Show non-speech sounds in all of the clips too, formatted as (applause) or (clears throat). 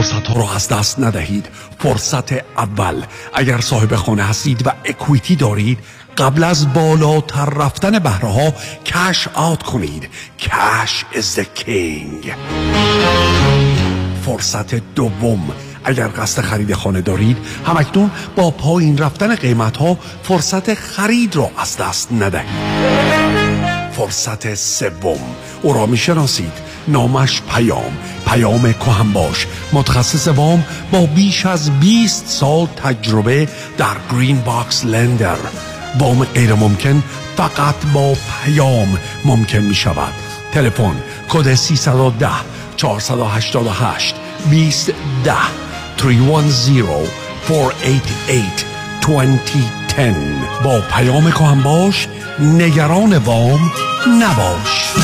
فرصت ها را از دست ندهید. فرصت اول. اگر صاحب خانه هستید و اکویتی دارید قبل از بالاتر رفتن بهره ها کش آت کنید. کش the king فرصت دوم. اگر قصد خرید خانه دارید همکنون با پایین رفتن قیمت ها فرصت خرید را از دست ندهید. فرصت سوم. او را می‌شناسید. نامش پیام پیام باش. متخصص وام با بیش از 20 سال تجربه در Green Box Lender. وام غیر ممکن فقط با پیام ممکن می شود. تلفن کد 310 488 2010 310 488 2010 با پیام باش نگران وام نباش.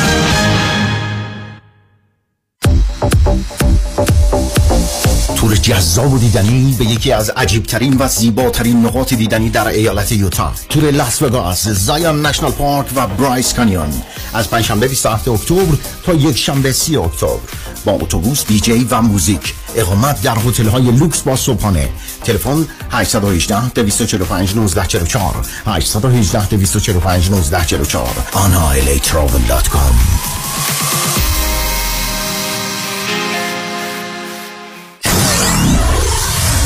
تور جذاب و دیدنی به یکی از عجیبترین و زیباترین نقاط دیدنی در ایالت یوتا. تور لاس وگاس Zion National Park و Bryce Canyon. از پنجشنبه 27 اکتبر تا یک شنبه 30 اکتبر. با اتوبوس دیجی و موزیک. اقامت در هتل های لوکس با صبحانه. تلفن 818 245 1944 818 245 1944 anailatravel.com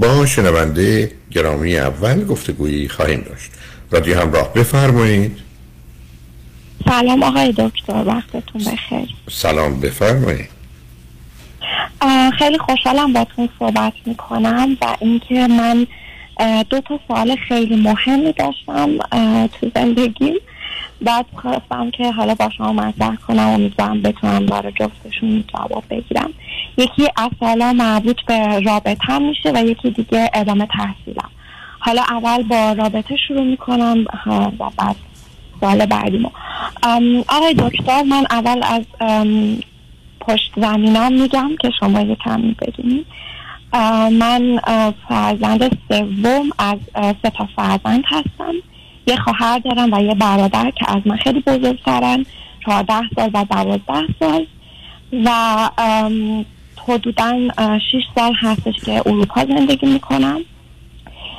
با شنونده گرامی اول گفتگویی خواهیم داشت. رادیو همراه بفرمایید. سلام آقای دکتر وقتتون بخیر. سلام بفرمایید. خیلی خوشحالم باتون صحبت می‌کنم و اینکه من دو تا سوال خیلی مهمی داشتم تو زندگیم. بعد خواستم که حالا با شما مطرح کنم امیدوارم بتونم برای جفتشون جواب بگیرم. یکی از سوالا مربوط به رابطه میشه و یکی دیگه ادامه تحصیلم. حالا اول با رابطه شروع می‌کنم و بعد سال بعدیمو. آقای دکتر من اول از پشت زمینم میگم که شما یه کمی بدونید. من فرزند سوم از سه تا فرزند هستم. یه خواهر دارم و یه برادر که از من خیلی بزرگترن. چهارده سال و دوازده سال. و حدودا شیش سال هستش که اروپا زندگی می‌کنم.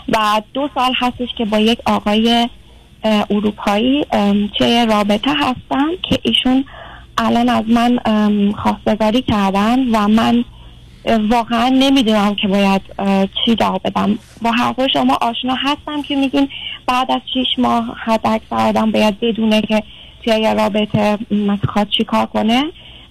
و دو سال هستش که با یک آقای اروپایی چه رابطه هستم که ایشون الان از من خواستگاری کردن و من واقعا نمی‌دونم که باید چی جواب بدم. با حرف شما آشنا هستم که میگین بعد از شیش ماه حد اکثر آدم باید بدونه که توی رابطه خواد چی کار کنه.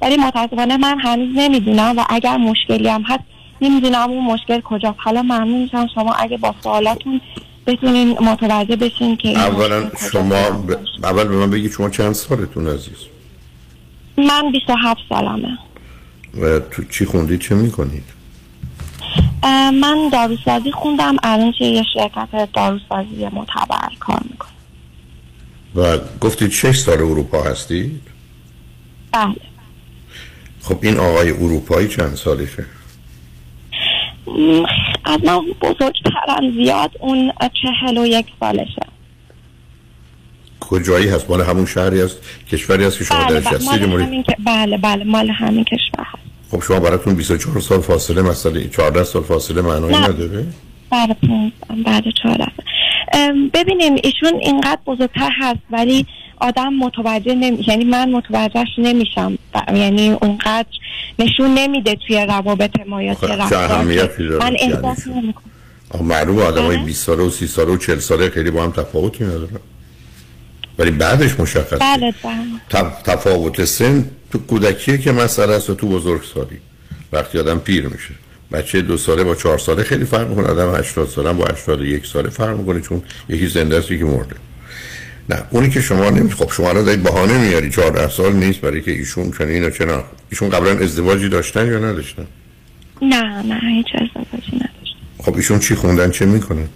ولی متاسفانه من هنوز نمی‌دونم و اگر مشکلی هم هست نمی‌دونم اون مشکل کجا حالا ممنون میشم شما اگه با سوالاتون بتونین متوجه بشین که اولا شما. ب... اول به من بگید شما چند سالتون عزیز؟ من 27 سالمه. و تو چی خوندید چه می‌کنید؟ من داروسازی خوندم الان توی یه شرکت داروسازی معتبر کار می‌کنم. و گفتید شش سال اروپا هستید بله. خب این آقای اروپایی چند سالشه؟ از من بزرگترم زیاد اون چهل و یک سالشه. کجایی هست؟ مال همون شهری هست؟ کشوری هست که شما بله درش بله هستید همین که بله بله مال همین کشور هست. خب شما براتون 24 سال فاصله مثلا 14 سال فاصله معنایی. نداره؟ پونز- بعد چهار ام، ببینیم ایشون اینقدر بزرگتر هست ولی آدم متوجه نمی یعنی من متوجهش نمیشم. ب- یعنی اونقدر نشون نمیده توی روابط ما یا توی من یعنی احساس شو؟ نمی‌کنم. آه، معلومه آدم های بله. 20 ساله و 30 ساله و 40 ساله خیلی با هم تفاوتی ندارن. ولی بعدش مشخصه بله بله. تف- تفاوت سن تو کودکیه که مسئله است و تو بزرگ سالی. وقتی آدم پیر میشه. بچه دو ساله با چهار ساله خیلی فرق می‌کنه. آدم 80 ساله با 81 ساله فرق می‌کنه چون یکی زنده است یکی مرده. نه اونی که شما نمی خب شما الان دارید بهانه میاری 14 سال نیست برای که ایشون چنین و چنان. ایشون قبلا ازدواجی داشتن یا نداشتن؟ نه نه هیچ ازدواجی نداشت خب ایشون چی خوندن چه می‌کنن؟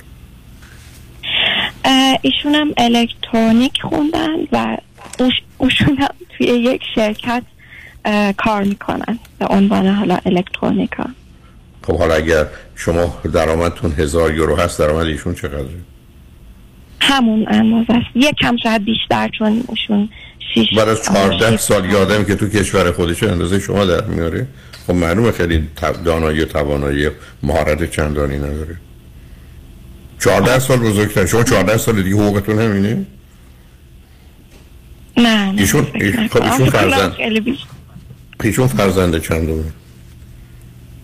ایشون هم الکترونیک خوندن و اوش- اوشون هم توی یک شرکت کار می‌کنن به عنوان حالا الکترونیکا. خب حالا اگر شما درآمدتون هزار یورو هست درآمد ایشون چقدره؟ همون اندازه است. یکم شاید بیشتر چون ایشون شیش بعد از 14 شیش- سال یه آدمی که تو کشور خودشه اندازه شما در میاره؟ خب معلومه خیلی دانایی و توانایی مهارت چندانی نداره. 14 سال بزرگتر. شما 14 سال دیگه حقوقتون همینه نه نه ایشون-. خب ایشون فرزند. ایشون فرزند چندمه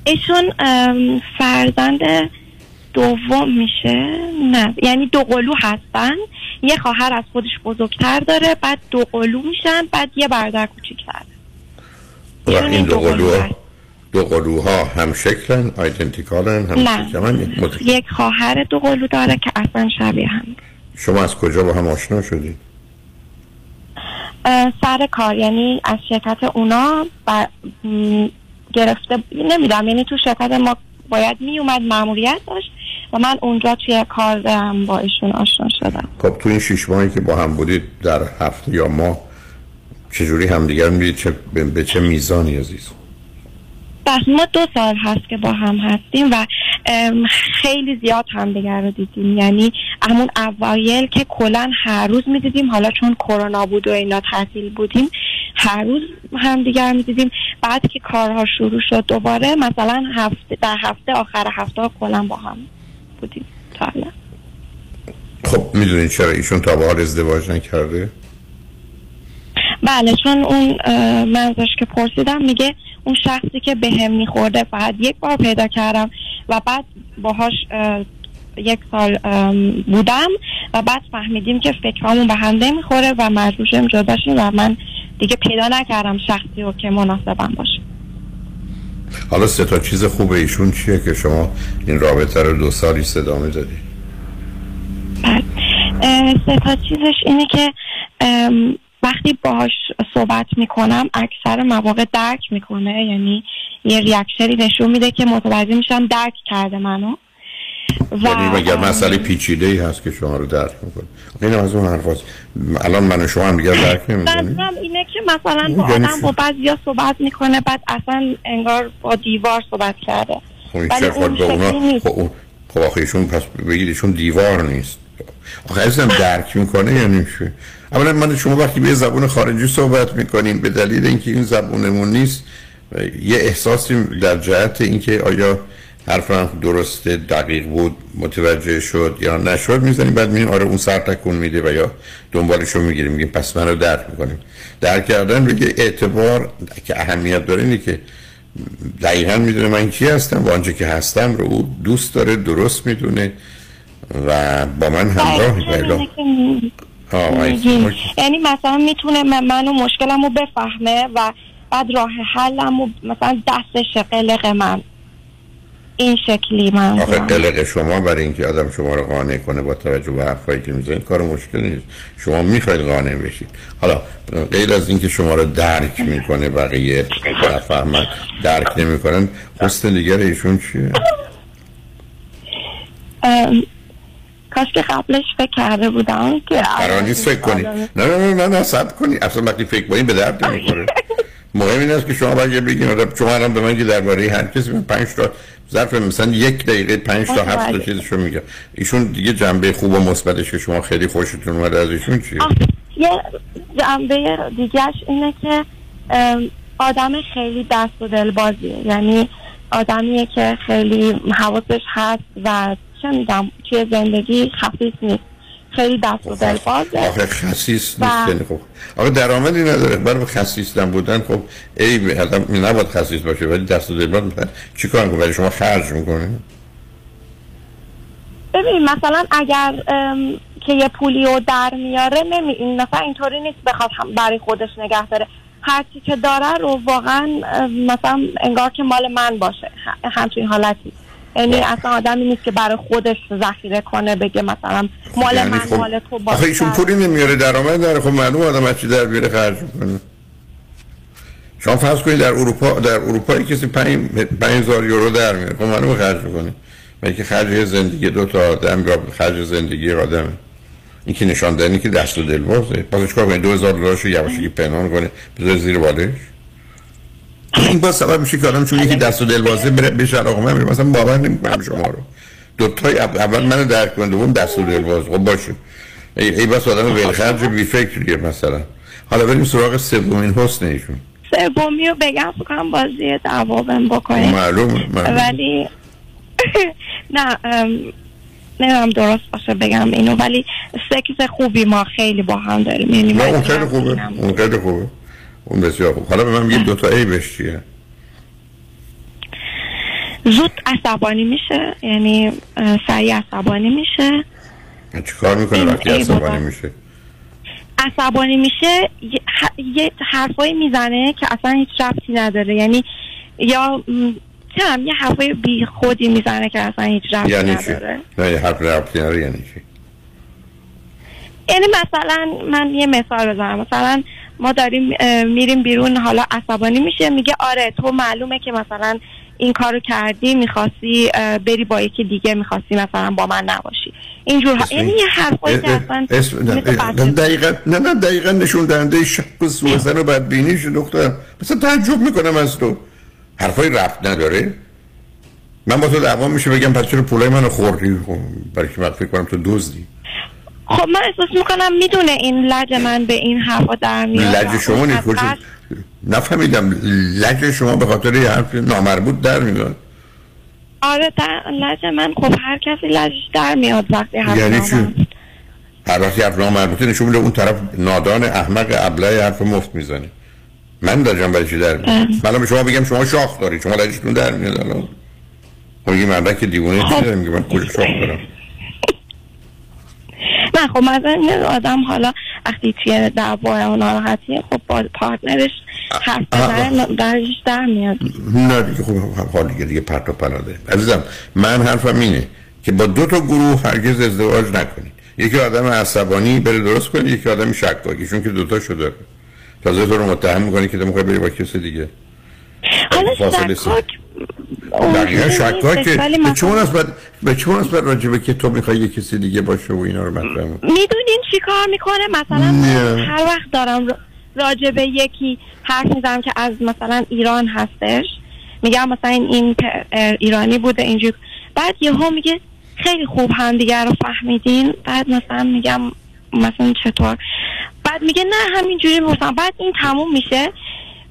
ایشون ام، فرزند دوم میشه. نه یعنی دو قلو هستن. یه خواهر از خودش بزرگتر داره بعد دو قلو میشن بعد یه برادر کوچیکتر. و ایشون این دو قلو. دو قلوها هم شکلن آیدنتیکالن هم نه. شکلن مت- یک خواهر دو قلو داره که اصلا شبیه هم. شما از کجا با هم آشنا شدید سر کار یعنی از شرکت اونا و م، گرفته نمی‌دونم یعنی تو شرکت ما باید میومد ماموریت داشت و من اونجا توی کار با ایشون آشنا شدم. خب تو این شش ماهی که با هم بودید در هفته یا ماه چجوری همدیگر می‌دید؟ چه به, به چه میزانی عزیز بس ما دو سال هست که با هم هستیم و خیلی زیاد همدیگر رو دیدیم. یعنی همون اوایل که کلا هر روز می‌دیدیم حالا چون کرونا بود و اینا تعطیل بودیم هر روز همدیگر می‌دیدیم. بعد که کارها شروع شد دوباره مثلا هفته در هفته آخر هفته کلا با هم بودیم تا. خب می‌دونید چرا ایشون تا به حال ازدواج نکرده؟ بله چون اون اه، من ازش که پرسیدم میگه اون شخصی که به هم میخورده فقط یک بار پیدا کردم و بعد باهاش اه، یک سال بودم و بعد فهمیدیم که فکرامون به هم نمی‌خوره و مجبور شدیم جدا و من دیگه پیدا نکردم شخصی رو که مناسبم باشه. حالا سه تا چیز خوب ایشون چیه که شما این رابطه رو دو سالی ادامه دادید بله. سه تا چیزش اینه که وقتی باهاش صحبت می‌کنم اکثر مواقع درک می‌کنه. یعنی یه ریاکشنی نشون میده که متوجه میشم درک کرده منو. و یعنی مگر مسئله پیچیده ای هست که شما رو درک می‌کنه؟ این از اون حرف هست. الان من و شما هم دیگر درک نمی‌کنیم. اینه که مثلا با یعنی آدم با بعضیا صحبت می‌کنه بعد اصلا انگار با دیوار صحبت کرده. خب ولی اون به اونا. خب خب آخه ایشون پس بگید ایشون دیوار نیست. آخه درک می‌کنه یعنی چی؟ اولا من شما وقتی به زبون خارجی صحبت می‌کنیم به دلیل اینکه این زبونمون نیست یه احساسی در جهت اینکه آیا حرفم درست دقیق بود متوجه شد یا نشد می‌زنیم. بعد میگیم آره اون سر تکون میده و یا دنبالش رو می‌گیریم میگیم پس من رو درک می‌کنیم. درک کردن بگه اعتبار که اهمیت داره اینه که دقیقا می‌دونه من کی هستم و آنچه که هستم رو او دوست داره درست می‌دونه و با من همراه یعنی مثلا می‌تونه من منو مشکلمو بفهمه و بعد راه حلمو مثلا دستش قلق من. این شکلی من آخه قلق شما برای اینکه آدم شما رو قانع کنه با توجه به حرفایی که می‌زنید کار مشکل نیست. شما می‌خواید قانع بشید. حالا غیر از اینکه شما رو درک می‌کنه بقیه فهمن درک نمی‌کنن حسن دیگر ایشون چیه؟ کاش که قبلش فکر کرده بودم که قرار نیست فکر کنی. نه نه نه نه نه سب کنی. اصلا وقتی فکر کنی به درد نمی‌خوره. مهم این است که شما باید بگین. آدم شما الان به من که درباره هر کسی من پنج تا ظرف مثلا یک دقیقه پنج تا هفت تا چیزشو میگم. ایشون دیگه جنبه خوب و مثبتش که شما خیلی خوشتون اومده از ایشون چیه؟ یه جنبه دیگهش اینه که آدم خیلی دست و دل بازیه یعنی آدمیه که خیلی حواسش هست و چه میگم توی زندگی خفیف نیست. خیلی دست و دل بازه آخه خصیص نیست خب. آخه درآمدی نداره. برای خصیص بودن خب ای آدم نباید خصیص باشه ولی دست و دل باز چی کار کنه برای شما خرج می‌کنه ببین مثلا اگر که یه پولی رو در میاره نمی این مثلا اینطوری نیست بخواد برای خودش نگه داره. هرچی که داره رو واقعا مثلا انگار که مال من باشه. همچین حالتی. یعنی اصلا آدمی نیست که برای خودش ذخیره کنه بگه مثلا مال یعنی من خب مال تو باشه. ایشون پولی نمیاره درآمد داره. خب معلوم آدم چی در بیاره خرج می‌کنه. شما فرض کنید در اروپا در اروپا کسی 5000 یورو در میاره. خب معلومه خرج می‌کنه. ولی که خرج زندگی دو تا آدم یا خرج زندگی آدم؟ این که نشان دهنی که دست و دل بازه. پس چیکار کنه 2000 دلارشو یواشکی پنهان کنه بذاره زیر بالش؟ این با سبب میشه که آدم چون یکی دست و دل بازه بره بشه علاقه من مثلا باور نمی‌کنم شما رو. دو تای اول منو درک کنه دوم دست و دل باز خب باشه. ای, ای بس آدم ولخرج بی فکریه مثلا. حالا بریم سراغ سومین حسن ایشون. سومی رو بگم فکرم بازی دعوابم بکنیم معلوم, معلوم. ولی (laughs) نه نمی‌دونم درست باشه بگم اینو ولی سکس خوبی ما خیلی با هم داریم. یعنی نه اون خیلی خوبه. اون خیلی خوبه. اون بسیار خوب. حالا به من میگید دوتا عیبش چیه؟ زود عصبانی میشه. یعنی سریع عصبانی میشه. چی کار می‌کنه وقتی عصبانی میشه؟ عصبانی میشه یه حرفایی می‌زنه که اصلا هیچ ربطی نداره. یعنی یا چم یه حرفای بی خودی می‌زنه که اصلا هیچ ربطی یعنی نداره. چی؟ نه یه حرف ربطی نداره یعنی چی؟ یعنی مثلا من یه مثال بزنم. مثلا ما داریم میریم بیرون حالا عصبانی میشه میگه آره تو معلومه که مثلا این کارو کردی می‌خواستی بری با یکی دیگه می‌خواستی مثلا با من نباشی. اینجور ها یعنی یه حرفایی که اصلا دقیقا نه نه دقیقا نشون دهنده شک و سوزن و بدبینیش دختر مثلا تعجب می‌کنم از تو. حرفای رفت نداره؟ من با تو دعوا میشه بگم پس چرا پولای منو خوردی؟ خب، برای که من فکر کنم تو دزدی؟ خب من احساس می‌کنم می‌دونه این لج من به این حرفا در میاد. لج شما نیست. نفهمیدم. لج شما به خاطر یه حرف نامربوط در میاد. آره در لج من خب هر کسی لجش در میاد وقتی حرف یعنی چی؟ هر وقتی حرف نامربوطه نشون میده اون طرف نادان احمق ابله حرف مفت می‌زنه. من دارم برای چی در میاد؟ من به شما بگم شما شاخ داری شما لجتون در میاد الان. خب یه مردک دیوونه چی داره؟ میگه من کجا شاخ دارم؟ نه خب مثلا آدم حالا وقتی توی دعوا و ناراحتی خب با پارتنرش حرف بزنه درش در میاد. نه دیگه خب حال دیگه دیگه پرت و پلاده عزیزم من حرفم اینه که با دو تا گروه هرگز ازدواج نکنید. یکی آدم عصبانی بره درست کنید یکی آدم شکاکی چون که دوتا شده. تازه تو رو متهم می‌کنی که تو می‌خوای بری با کسی دیگه. حالا شکاک دقیقا شکاکه به چون نسبت به چون نسبت راجبه که تو می‌خوای یه کسی دیگه باشه و اینا رو مطرح می‌دونین چی کار می‌کنه؟ مثلا هر وقت دارم راجبه یکی حرف می‌زنم که از مثلا ایران هستش میگم مثلا این ایرانی بوده اینجور. بعد یهو میگه خیلی خوب هم دیگر رو فهمیدین. بعد مثلا میگم مثلا چطور؟ بعد میگه نه همینجوری مثلا بعد این تموم میشه.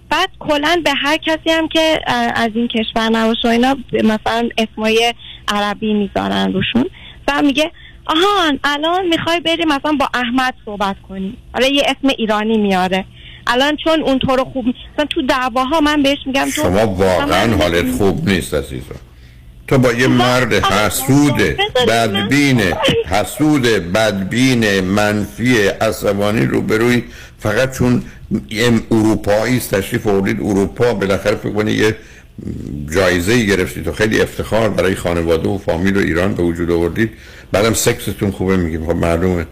بعد کلا به هر کسی هم که از این کشور نباشه و اینا مثلا اسمای عربی می‌ذارن روشون و میگه آهان الان می‌خوای بری مثلا با احمد صحبت کنی. آره یه اسم ایرانی میاره. الان چون اون تو رو خوب مثلا تو دعواها من بهش میگم شما واقعا حالت خوب نیست عزیزم. تو با یه مرد حسود بدبین حسود بدبین منفی عصبانی روبروی فقط چون اروپایی است تشریف آورید اروپا بالاخره فکر کنید یه جایزه ای گرفتید و خیلی افتخار برای خانواده و فامیل و ایران به وجود آوردید. بعدم سکستون خوبه میگیم خب معلومه.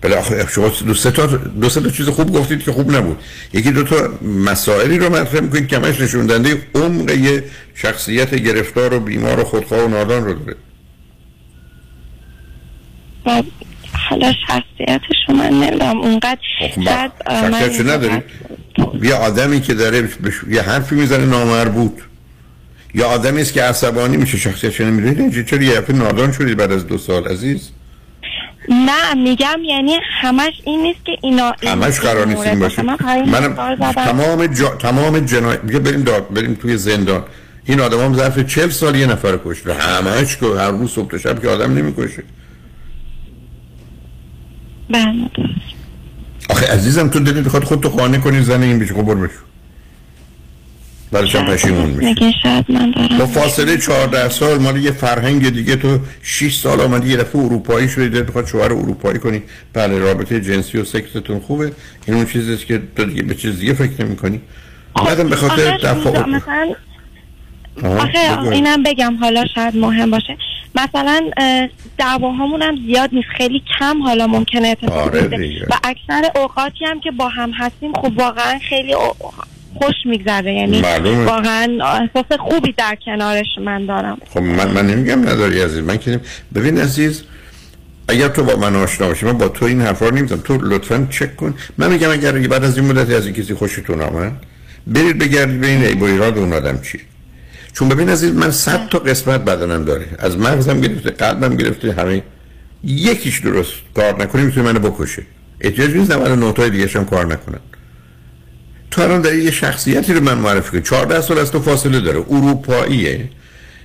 بله آخه شما دو سه تا دو سه تا چیز خوب گفتید که خوب نبود. یکی دو تا مسائلی رو مطرح می‌کنید که همش نشون دهنده عمق یه شخصیت گرفتار و بیمار و خودخواه و نادان رو داره. و حالا شخصیتش رو من نمی‌دونم. اونقدر خب، شاید شخصیتشو نداری؟ یه آدمی که داره بش- یه حرفی می‌زنه نامربوط. یا آدمی است که عصبانی میشه شخصیتش نمی‌دونید چرا یه دفعه نادان شدید بعد از دو سال عزیز؟ نه میگم یعنی همش این نیست که اینا این- همش قرار نیست این باشه. پای منم. تمام جا... تمام جنای بریم داد بریم توی زندان. این آدم هم ظرف 40 سال یه نفر کشته. همش که هر روز صبح تا شب که آدم نمی‌کشه. بله. آخه عزیزم تو دلت بخواد خودتو خانه کنی زن این بشه خب برو بشو. برای چند پشیمون میشه. با فاصله 14 سال مال یه فرهنگ دیگه تو 6 سال آمدی یه دفعه اروپایی شدی دلت بخواد شوهر اروپایی کنی. بله رابطه جنسی و سکستون خوبه. این اون چیزیست که تو دیگه به چیز دیگه فکر نمی کنی بعدم به خاطر تفاوت مثلا آخه. اینم بگم حالا شاید مهم باشه. مثلا اه، دعواهامون هم زیاد نیست خیلی کم حالا ممکنه اتفاق آره بیفته. و اکثر اوقاتی هم که با هم هستیم خب واقعا خیلی خوش میگذره. یعنی معلومه. واقعا احساس خوبی در کنارش من دارم. خب من من نمیگم نداری عزیز من که نمی- ببین عزیز اگر تو با من آشنا باشی من با تو این حرفا رو نمی‌زنم. تو لطفا چک کن. من میگم اگر بعد از این مدتی از این کسی خوشتون آمد برید بگردید ببین عیب و ایراد اون آدم چیه. چون ببین عزیز من صد تا قسمت بدنم داره. از مغزم گرفته قلبم گرفته همه. یکیش درست کار نکنه می‌تونه منو بکشه. احتیاج نیست 99 تای دیگه هم کار نکنن. تو الان داری یه شخصیتی رو من معرفی کنی. 14 سال از تو فاصله داره. اروپاییه.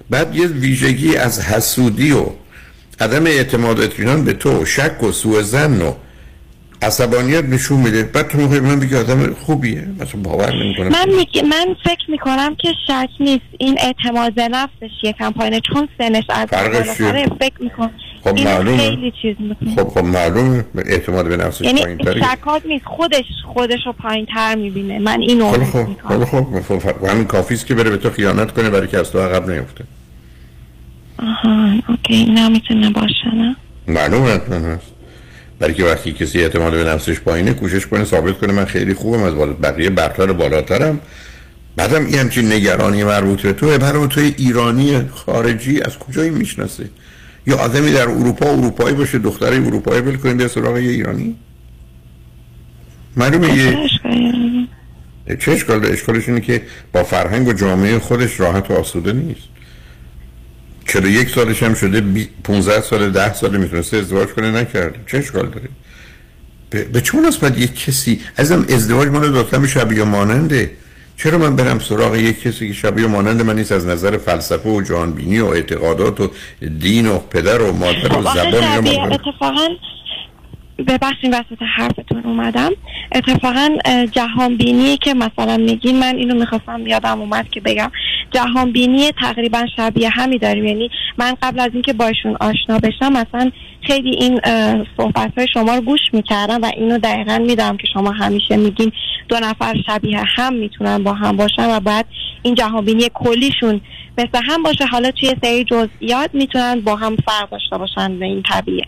بعد یه ویژگی از حسودی و عدم اعتماد اطمینان به تو شک و سوء زن و عصبانیت نشون میده. بعد تو می‌خوای من بگی آدم خوبیه. مثلا باور نمی‌کنم. من میگ... من فکر می‌کنم که شک نیست. این اعتماد به نفسش یکم پایینه. چون سنش از بالاتره؟ فکر می‌کنم. خب معلومه. چیز خب خب معلومه. اعتماد به نفسش یعنی پایین تره شکاک نیست. خودش خودش رو پایین تر می‌بینه. من اینو خب خب می‌کنم. خب خب خب همین کافی است که بره به تو خیانت کنه برای که از تو عقب نیفته. آها اوکی. این هم می‌تونه باشه نه؟ معلومه. هست برای که وقتی کسی اعتماد به نفسش پایینه کوشش کنه ثابت کنه من خیلی خوبم از بقیه برتر بالاترم. بعدم این همچین نگرانی مربوط به توه. برای توی ایرانی خارجی از کجایی می‌شناسه یا آدمی در اروپا اروپایی باشه دختری اروپایی بل کنیم بیا سراغ یه ایرانی؟ معلومه یه چه اشکال؟ اشکالش اینه که با فرهنگ و جامعه خودش راحت و آسوده نیست. چرا یک سالش هم شده بی- 15 سال ده سال می‌تونسته ازدواج کنه؟ نکرده چه اشکال داره؟ به, چه مناسبت یک کسی ازم ازدواج مال داشتن شبیه ماننده. چرا من برم سراغ یک کسی که شبیه مانند من نیست از نظر فلسفه و جهانبینی و اعتقادات و دین و پدر و مادر و خب زبان اتفاقا ببخشید وسط حرفتون اومدم. اتفاقا اه، جهان بینی که مثلا میگین من اینو می‌خواستم یادم اومد که بگم. جهان بینی تقریبا شبیه همی داریم. یعنی من قبل از اینکه باشون آشنا بشم مثلا خیلی این صحبت های شما رو گوش می‌کردم و اینو دقیقا میدم که شما همیشه میگین دو نفر شبیه هم می‌تونن با هم باشن و بعد این جهان بینی کلیشون مثل هم باشه. حالا توی سری جزئیات می‌تونن با هم فرق داشته باشن به این طبیعه.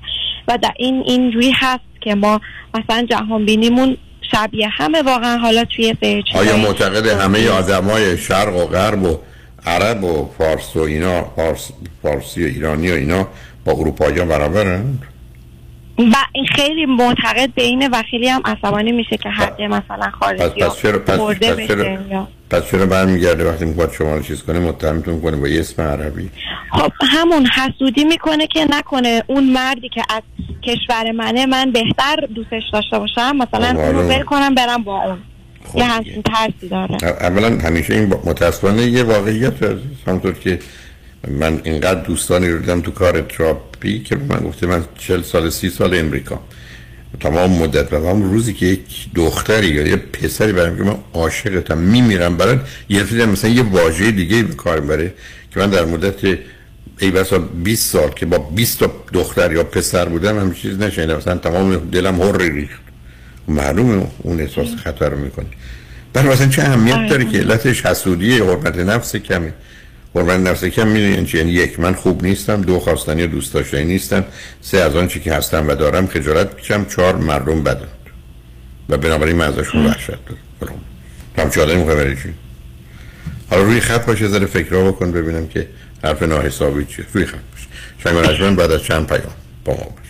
و در این اینجوری هست که ما مثلا جهان بینیمون شبیه همه واقعا. حالا توی سری آیا معتقد همه. آدمای شرق و غرب و عرب و فارس و اینا فارس فارسی و ایرانی و اینا با اروپایی ها برابرن؟ و این خیلی معتقد به اینه و خیلی هم عصبانی میشه که حد مثلا پس خارجی پس چرا پس, پس چرا پس چرا برمیگرده وقتی می‌خواد شما رو چیز کنه متهمتون کنه با یه اسم عربی خب همون حسودی می‌کنه که نکنه اون مردی که از کشور منه من بهتر دوستش داشته باشم مثلا اونو معلومه. ول کنم برم با اون یه دیگه. همچین ترسی داره. اولا همیشه این متاسفانه یه واقعیت عزیز همونطور که من اینقدر دوستانی رو دیدم تو کار تراپی که من گفته من 40 سال سی سال امریکا. تمام مدت و هم روزی که یک دختری یا یه پسری برام که من عاشقتم میمیرم برات یه دیدم مثلا یه واژه دیگه به کار بره که من در مدت ای بسا 20 سال که با 20 تا دختر یا پسر بودم هم چیز نشنیدم. مثلا تمام دلم هر ریخت. معلومه اون احساس خطر رو می‌کنه برای چه اهمیت آره. داره که علتش حسودی حرمت نفس کمی حرمت نفس کم می‌دونی یعنی یک من خوب نیستم دو خواستنی و دوست داشتنی نیستم سه از آن چی که هستم و دارم خجالت می‌کشم چهار مردم بدن و بنابراین من ازشون وحشت دارم. هم چه آدمی می‌خوای چی؟ حالا روی خط باشه ذره فکر بکن ببینم که حرف ناحسابی چیه. روی خط باشه شنگ بعد از چند پیام با ما باشه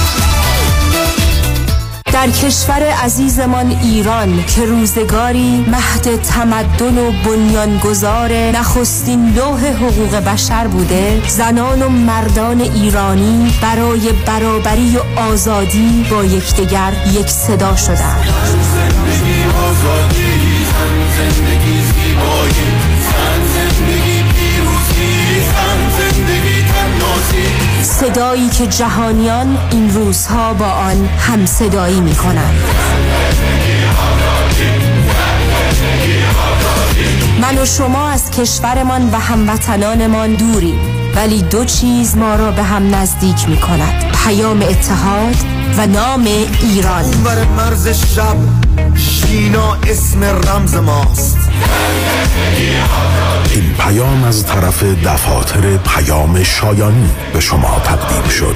در کشور عزیزمان ایران که روزگاری مهد تمدن و بنیانگذار نخستین لوح حقوق بشر بوده زنان و مردان ایرانی برای برابری و آزادی با یکدیگر یک صدا شدند. صدایی که جهانیان این روزها با آن هم صدایی می کنند من و شما از کشورمان و هموطنانمان دوریم. ولی دو چیز ما را به هم نزدیک می کند پیام اتحاد و نام ایران. بر مرز شب شینا اسم رمز ماست. این پیام از طرف دفاتر پیام شایانی به شما تقدیم شد.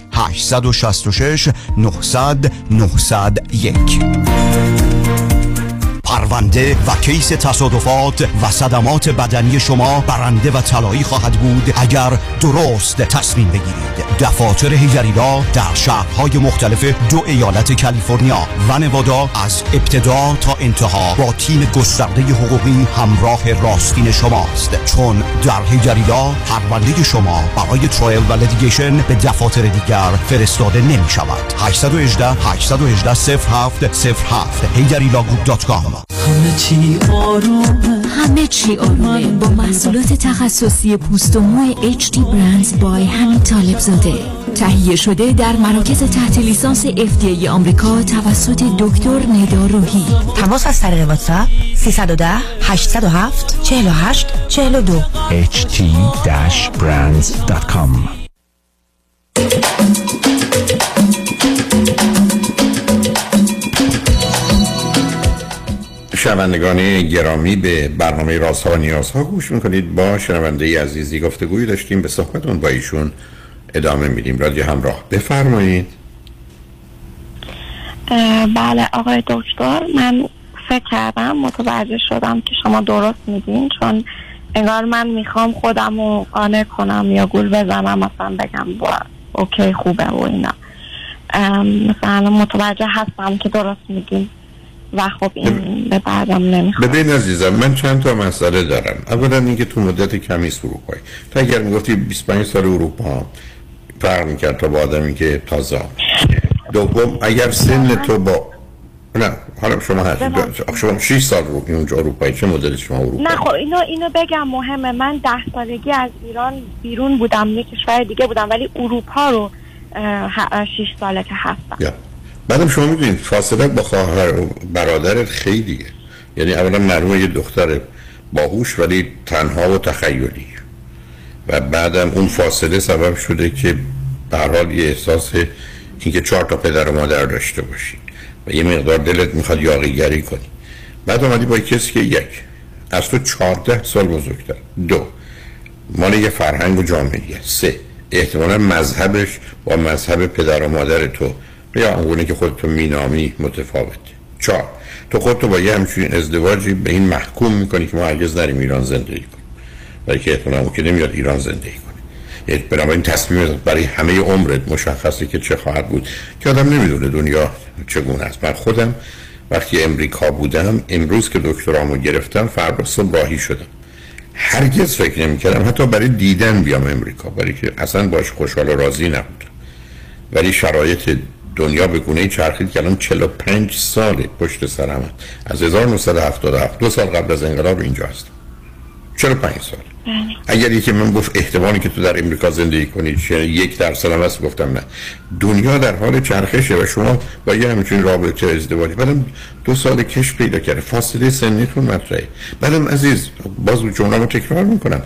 866 900 901 پرونده و case تصادفات و صدمات بدنی شما برنده و طلایی خواهد بود اگر درست تصمیم بگیرید. دفاتر Heidari Law در شهرهای مختلف دو ایالت کالیفرنیا و نوادا از ابتدا تا انتها با تیم گسترده حقوقی همراه راستین شماست. چون در Heidari Law پرونده شما برای trial و litigation به دفاتر دیگر فرستاده نمی شود 818 818 07 07 heidarilawgroup.com همه چی آرومه. همه چی آرومه. با محصولات تخصصی پوست و مو HT Brands by همین طالب زاده. تهیه شده در مراکز تحت لیسانس FDA آمریکا توسط دکتر ندا روحی. تماس از طریق واتساپ 310 807 48 42 ht-brands.com شنوندگان گرامی به برنامه رازها و نیازها گوش می‌کنید. با شنونده عزیزی گفتگوی داشتیم به صحبتون با ایشون ادامه میدیم. رادیو همراه بفرمایید. بله آقای دکتر من فکر کردم متوجه شدم که شما درست میگین چون انگار من می‌خوام خودم رو قانع کنم یا گول بزنم مثلا بگم با اوکی خوبه و اینا. مثلا متوجه هستم که درست میگین. و خب این به بعدم نمی‌خوام ببین عزیزم من چند تا مسئله دارم. اولا اینکه تو مدت کمی است اروپایی. تا اگر می‌گفتی 25 سال اروپا فرق می‌کرد تا با آدمی که تازه. دوم اگر سن تو با نه حالا شما هست. شما 6 سال رو اونجا اروپایی. چه مدل شما اروپایی نه خب اینو اینو بگم مهمه. من ده سالگی از ایران بیرون بودم. یه کشور دیگه بودم ولی اروپا رو اه، ه- شیش ساله که هستم. یا. بعدم شما می‌دونید فاصله با خواهر و برادرت خیلیه. یعنی اولا معلومه یه دختر باهوش ولی تنها و تخیلی. و بعدم اون فاصله سبب شده که به حال یه احساس اینکه چهار تا پدر و مادر داشته باشی. و یه مقدار دلت می‌خواد یاغیگری کنی. بعد آمدی با کسی که یک. از تو چهارده سال بزرگتر. دو. مال یه فرهنگ و جامعه. سه. احتمالا مذهبش با مذهب پدر و مادر تو یا اونگونه که خودتو مینامی متفاوته چهار. تو خودتو با یه همچین ازدواجی به این محکوم می‌کنی که ما هرگز نریم ایران زندگی کنیم. برای که احتمالا که نمیاد ایران زندگی یعنی بنابراین تصمیم برای همه عمرت مشخصه که چه خواهد بود. که آدم نمی‌دونه دنیا چگونه است. من خودم وقتی امریکا بودم امروز که دکترامو گرفتم فردا صبح راهی شدم. هرگز فکر نمی کردم حتی برای دیدن بیام امریکا. برای که اصلا باش خوشحال و راضی نبودم. ولی شرایط دنیا به گونه چرخید که الان 45 سال پشت سرم از 1977 دو سال قبل از انقلاب اینجا هستم 45 سال. اگر یکی من گفت احتمالی که تو در امریکا زندگی کنی چه یک درصد هم هست گفتم نه. دنیا در حال چرخشه و شما با یه همچین رابطه ازدواجی. بعدم دو سال کش پیدا کرده. فاصله سنیتون مطرحه. بعدم عزیز باز جمله رو تکرار می‌کنم.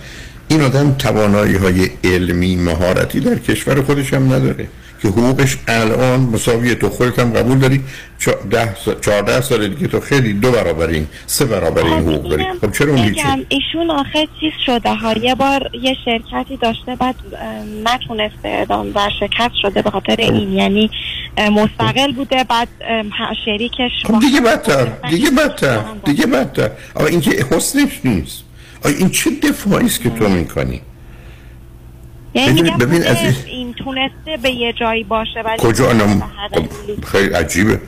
این آدم توانایی های علمی مهارتی در کشور خودش هم نداره. که حقوقش الان مساوی تو خودت هم قبول داری. چا- ده سال- چهارده سال دیگه تو خیلی دو برابر این سه برابر این حقوق داری. خب چرا اون بگم ایشون آخه چیز شده ها. یه بار یه شرکتی داشته بعد نتونسته ادامه و شکست شده به خاطر این. یعنی اه، مستقل بوده بعد شریکش خب دیگه بدتر دیگه بدتر دیگه بدتر. آقا این که حسنش نیست. آقا این چه دفاعی است که تو می‌کنی؟ یعنی ببین- عزیز. این تونسته به یه جایی باشه ولی کجا هر خب، خیلی عجیبه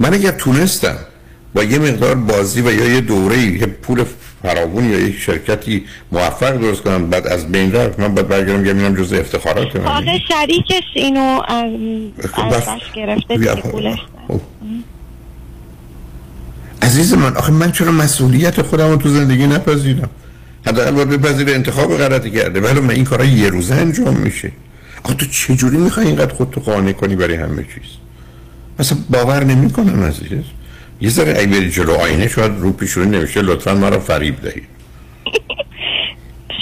من اگر تونستم با یه مقدار بازی و یا یه دوره یه پول فراوون یا یک شرکتی موفق درست کنم بعد از بین رفت من باید برگردم بگم اینم جز افتخارات من آخه شریکش اینو ام، خب، بس. ازش گرفته. دیگه پولش عزیز من آخه من چرا مسئولیت خودم رو تو زندگی نپذیرم حداقل باید بپذیر انتخاب غلطی کرده. ولی من این کارا یه روزه انجام میشه. آخه تو چجوری می‌خوای اینقدر خودتو قانع کنی برای همه چیز؟ مثلا باور نمی‌کنم عزیز. یه ذره ای بری جلو آینه شاید رو پیشونی نمیشه لطفا مرا فریب دهید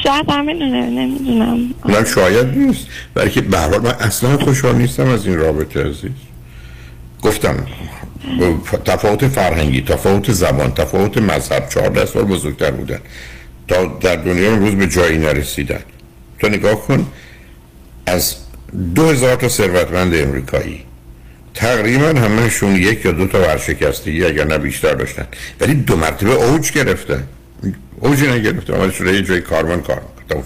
شاید همین نمی‌دونم. من شاید نیست. برای که به حال من اصلا خوشحال نیستم از این رابطه عزیز. گفتم تفاوت فرهنگی تفاوت زبان تفاوت مذهب 14 سال بزرگتر بودن. تا در دنیا امروز به جایی نرسیدن. تو نگاه کن از دو هزار تا ثروتمند امریکایی تقریبا همهشون یک یا دو تا ورشکستگی اگر نه بیشتر داشتن. ولی دو مرتبه اوج گرفتن. اوج نگرفتن. آمده شده یه جای کاروان کار می‌کنه.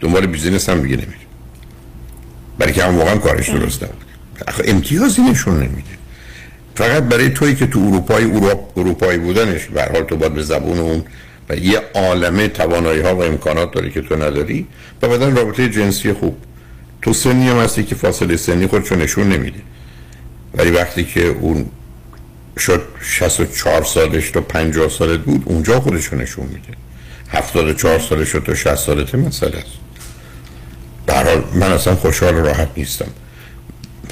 دنبال business هم دیگه نمیره برای که هم واقعا کارش درست نبود. آخه امتیازی نشون نمیده. فقط برای تویی که تو اروپای اروپ اروپایی بودنش به هر حال تو باید به زبون اون و یه عالمه توانایی ها و امکانات داری که تو نداری و بعدا رابطه جنسی خوب. تو سنی هم هستی که فاصله سنی خودشو نشون نمیده. ولی وقتی که اون شد 64 سالش تا 50 سالت بود اونجا خودشو نشون میده. 74 سالش تا 60 سالت مسئله است. به هر حال من اصلا خوشحال راحت نیستم.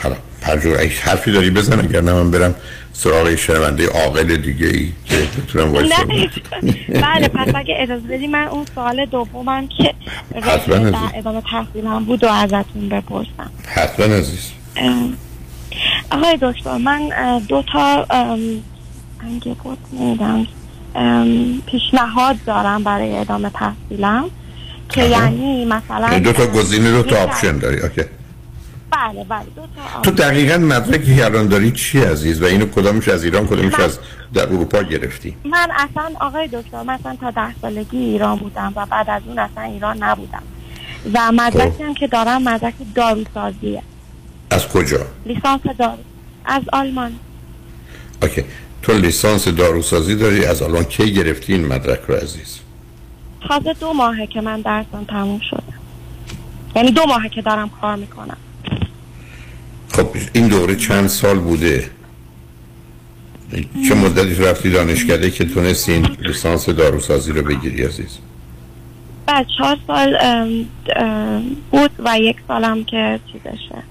حالا پرجور ای حرفی داری بزن اگر نه من برم سراغ شنونده عاقل دیگه ای که بتونم وایسا نه بله پس اگه اجازه بدی من اون سوال دومم که حتما در. ادامه تحصیلم بود و ازتون بپرسم. حتما عزیز. آقای دکتر من دو تا انگه بود نمی‌دونم ام، پیشنهاد دارم برای ادامه تحصیلم که یعنی مثلا یعنی دو تا گزینه دو تا option داری. okay. بله بله دو تا تو دقیقا مدرکی که الان داری چی عزیز؟ و اینو کدامش از ایران کدامش از در اروپا گرفتی؟ من اصلا آقای دکتر من اصلا تا ده سالگی ایران بودم و بعد از اون اصلا ایران نبودم. و مدرکی هم که دارم مدرک داروسازیه. از کجا؟ لیسانس دارو از آلمان. اوکی. تو لیسانس داروسازی داری از الان کی گرفتی این مدرک رو عزیز؟ تازه دو ماهه که من درسم تموم شده. یعنی دو ماهه که دارم کار می‌کنم. خب این دوره چند سال بوده؟ چه مدتی رفتی دانشکده که تونستی این لیسانس داروسازی رو بگیری عزیز؟ بعد چهار سال بود و یک سالم که چیزشه.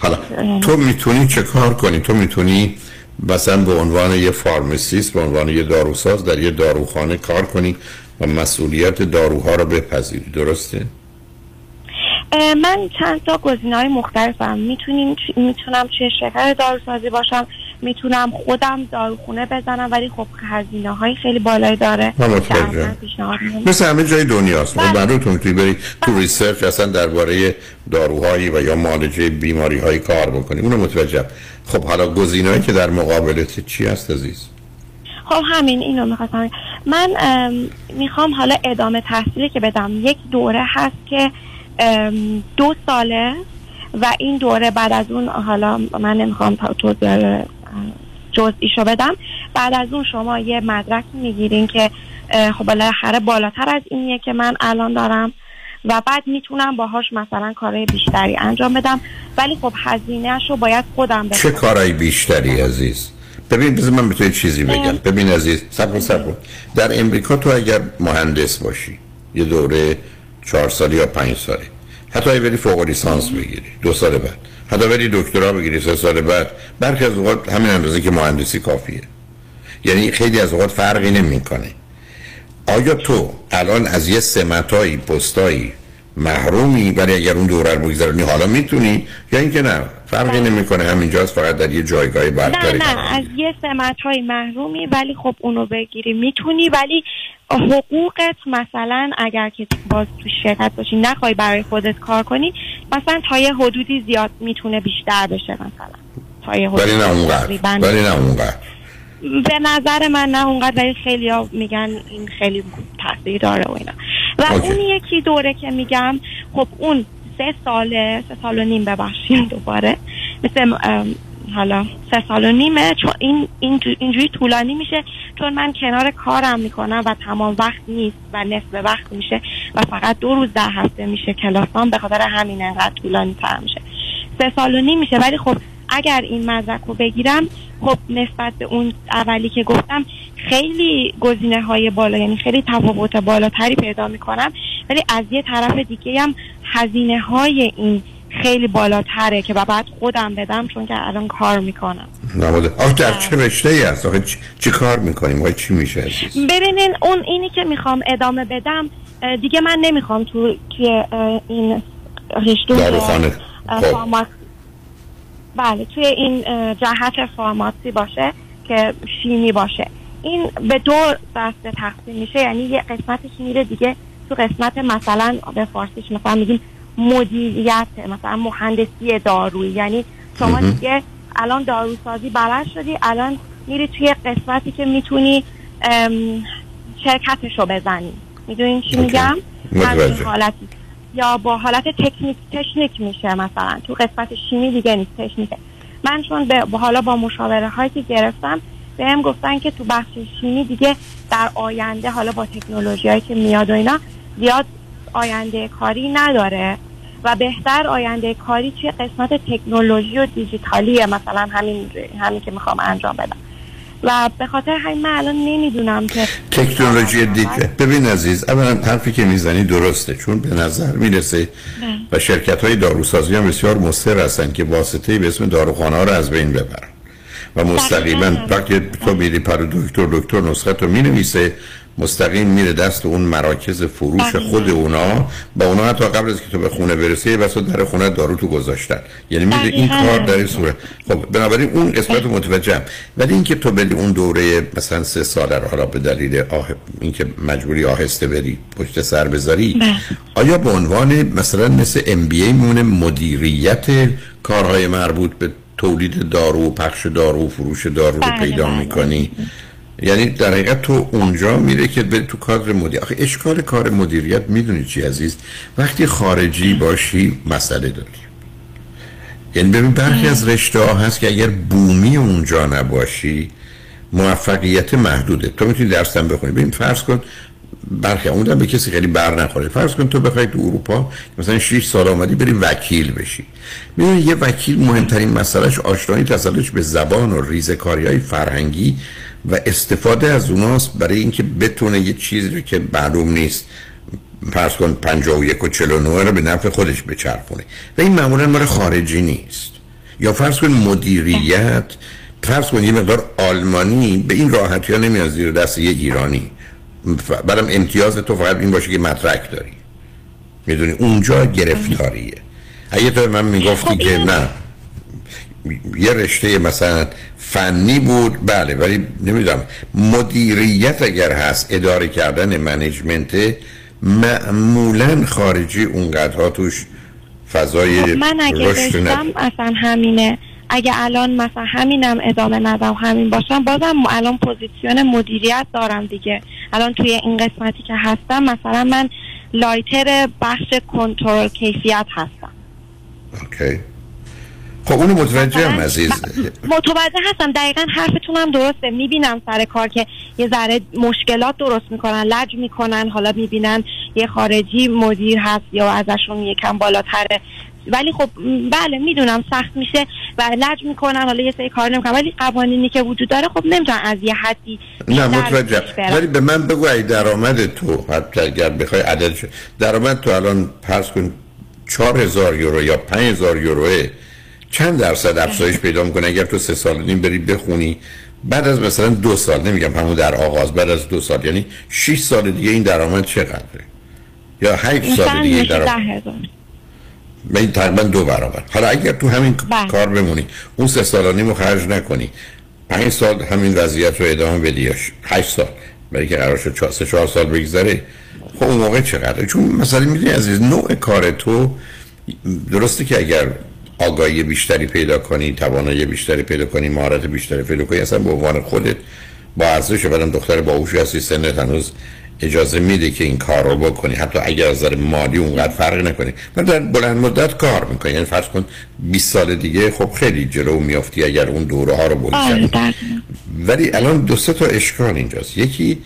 حالا تو می‌تونی چه کار کنی؟ تو می‌تونی مثلا به عنوان یه فارماسیست به عنوان یه داروساز در یه داروخانه کار کنی و مسئولیت داروها رو بپذیری. درسته؟ من چند تا گزینه های مختلفم. می‌تونیم می‌تونم چه شرکت داروسازی باشم می‌تونم خودم داروخونه بزنم ولی خب هزینه های خیلی بالایی داره. مثل همه جای دنیاست. خب معلوم تو می‌تونی بری تو research اصلا درباره داروهایی و یا معالجه بیماری های کار بکنی. اونو متوجهم خب حالا گزینه‌ای که در مقابلت چی هست عزیز؟ خب همین اینو می‌خواستم من ام، می‌خوام حالا ادامه تحصیلی که بدم. یک دوره هست که دو ساله و این دوره بعد از اون حالا من نمی‌خوام توضیح جزئیشو بدم. بعد از اون شما یه مدرک می‌گیرین که خب بالاخره بالاتر از اینیه که من الان دارم و بعد می‌تونم باهاش مثلا کارهای بیشتری انجام بدم. ولی خب هزینهش رو باید خودم چه بدم کارایی بیشتری عزیز؟ ببین بذار من به تو یه چیزی بگم. ببین عزیز صبر صبر در امریکا تو اگر مهندس باشی یه دوره چهار سالی یا پنج سالی. حتی اگه بری فوق لیسانس بگیری دو سال بعد. حتی بری دکترا بگیری سه سال بعد. برخی از اوقات همین اندازه که مهندسی کافیه. یعنی خیلی از اوقات فرقی نمی‌کنه. آیا تو الان از یه سمتایی پستایی محرومی ولی اگر اون دوره رو بگذرونی حالا می‌تونی؟ یا اینکه نه فرقی نمی‌کنه. همینجاست فقط در یه جایگاه نه برتری نه از یه سمت های محرومی ولی خب اونو بگیری. می‌تونی ولی حقوقت مثلا اگر که باز تو شرکت باشی نخوای برای خودت کار کنی مثلا تا یه حدودی زیاد می‌تونه بیشتر بشه مثلا. تا یه ولی نه حدودی اونقدر. ولی نه اونقدر. به نظر من نه اونقدر ولی خیلی ها میگن این خیلی تاثیر داره و اینا. و اوکی. اون یکی دوره که میگم خب اون سه ساله سه سال و نیم ببخشید دوباره. مثل حالا سه سال و نیمه چون این اینجو- اینجوری طولانی میشه چون من کنار کارم می‌کنم و تمام وقت نیست و نصف وقت میشه و فقط دو روز در هفته میشه کلاسام به خاطر همین انقدر طولانی تر میشه. سه سال و نیم میشه ولی خب اگر این مدرک رو بگیرم خب نسبت به اون اولی که گفتم خیلی گزینه های بالا یعنی خیلی تفاوت بالاتری پیدا می‌کنم. ولی از یه طرف دیگه هم هزینه های این خیلی بالاتره که بعد خودم بدم چون که الان کار می‌کنم. نبوده آخه در چه رشته ای هست؟ آخه چی, چی کار می‌کنیم؟ آخه چی میشه ببینین اون اینی که می‌خوام ادامه بدم دیگه من نمی‌خوام تو توی اه، این رشته داروخانه. بله توی این جهت فارماسی باشه که شیمی باشه. این به دو دسته تقسیم میشه یعنی یه قسمتش میره دیگه تو قسمت مثلا به فارسیش مثلا میگیم مدیریت مثلا مهندسی دارویی. یعنی شما. دیگه الان داروسازی بلد شدی الان میری توی قسمتی که می‌تونی ام، شرکتشو بزنی. می‌دونین چی. میگم؟ حالتی. یا با حالت تکنیک تکنیک میشه مثلا. تو قسمت شیمی دیگه نیست تکنیکه من چون به حالا با مشاوره هایی که گرفتم بهم گفتن که تو بخش شیمی دیگه در آینده حالا با تکنولوژی هایی که میاد و اینا زیاد آینده کاری نداره. و بهتر آینده کاری توی قسمت تکنولوژی و دیجیتالیه. مثلا همین همین که می‌خوام انجام بدم. و به خاطر همین من الان نمی‌دونم که تکنولوژی دیگه. ببین عزیز اولا حرفی که می‌زنی درسته چون به نظر می‌رسه و شرکت های داروسازی هم بسیار مصر هستن که واسطه به اسم داروخانه ها رو از بین ببرن. و مستقیما وقتی تو میری پر دکتر دکتر نسخه تو می نویسه مستقیم میره دست اون مراکز فروش خود اونا. با اونا حتی قبل از که تو به خونه برسی بس در خونه دارو تو گذاشتن. یعنی میره این کار در این صورت. خب بنابراین اون قسمت رو متوجهم. ولی اینکه تو بری اون دوره مثلا سه ساله رو حالا به دلیل آه... اینکه مجبوری آهسته بری پشت سر بذاری آیا به عنوان مثلا مثل ام بی ای مونه مدیریت کارهای مربوط به تولید دارو و پخش دارو و فروش دارو رو پیدا می‌کنی. یعنی در حقیقت تو اونجا میره که به تو کادر مدیر آخه اشکال کار مدیریت می‌دونی چی عزیز؟ وقتی خارجی باشی مسئله داری. یعنی ببین برخی از رشته ها هست که اگر بومی اونجا نباشی موفقیت محدوده. تو می‌تونی درستم بخونی. ببین فرض کن برخی اون به کسی خیلی بر نخوره. فرض کن تو بخوای تو اروپا مثلا 6 سال آمدی بری وکیل بشی. می‌دونی یه وکیل مهمترین مسئلهش آشنایی تسلط به زبان و ریزکاری های فرهنگی و استفاده از اوناست برای اینکه بتونه یه چیزی رو که معلوم نیست. فرض کن 51 و 49 رو به نفع خودش بچرخونه. و این معمولا مال خارجی نیست. یا فرض کن مدیریت فرض کن یه مقدار آلمانی به این راحتی ها نمیاد زیر دست یه ایرانی. برام امتیاز تو فقط این باشه که مدرک داری. می‌دونی اونجا گرفتاریه. اگه تو من می‌گفتی خب که نه یه رشته مثلا فنی بود بله ولی نمی‌دونم. مدیریت اگر هست اداره کردن management معمولا خارجی اونقدرها توش فضای خب من اگه رشد اصلا همینه. اگه الان مثلا همینم ادامه ندم همین باشم بازم الان Position مدیریت دارم دیگه. الان توی این قسمتی که هستم مثلا من Leiter بخش کنترل کیفیت هستم. okay خب اونو متوجهم عزیز. متوجه هستم. دقیقا حرفتون هم درسته. می‌بینم سر کار که یه ذره مشکلات درست می‌کنن لج می‌کنن حالا می‌بینن یه خارجی مدیر هست یا ازشون یکم بالاتره. ولی خب بله می‌دونم سخت میشه و لج می‌کنن حالا یه سری کار نمی‌کنن. ولی قوانینی که وجود داره خب نمی‌تونن از یه حدی نه متوجه. ولی به من بگو ای درآمد تو حتی اگر بخوای عددش درآمد تو الان پرس کن 4000 یورو یا 5000 یوروه چند درصد افزایش پیدا می‌کنه؟ اگر تو سه سال نیم بری بخونی بعد از مثلا دو سال نمیگم همون در آغاز بعد از دو سال یعنی 6 سال دیگه این درآمد چقدره؟ یا 8 سال دیگه درآمد؟ به این تقریبا دو برابر. حالا اگر تو همین بله. کار بمونی اون سه سال رو خرج نکنی پنج سال همین وضعیت رو ادامه بدی یا هشت سال؟ برای که قرار شد چهار- چهار سال بگذره. خب اون موقع چقدر چون مثلا می‌دونی عزیز نوع کار تو درسته که اگر آگاهی بیشتری پیدا کنی توانایی بیشتری پیدا کنی مهارت بیشتری پیدا کنی. اصلا به عنوان خودت با ارزش بدن دختر باهوشی هستی سنت هنوز اجازه میده که این کار رو بکنی. حتی اگر از نظر مالی اونقدر فرق نکنی. ولی در بلند مدت کار می‌کنی یعنی فرض کن 20 سال دیگه خب خیلی جلو میافتی اگر اون دوره ها رو آره بگذری دقیقاً. ولی الان دو سه تا اشکال اینجاست. یکی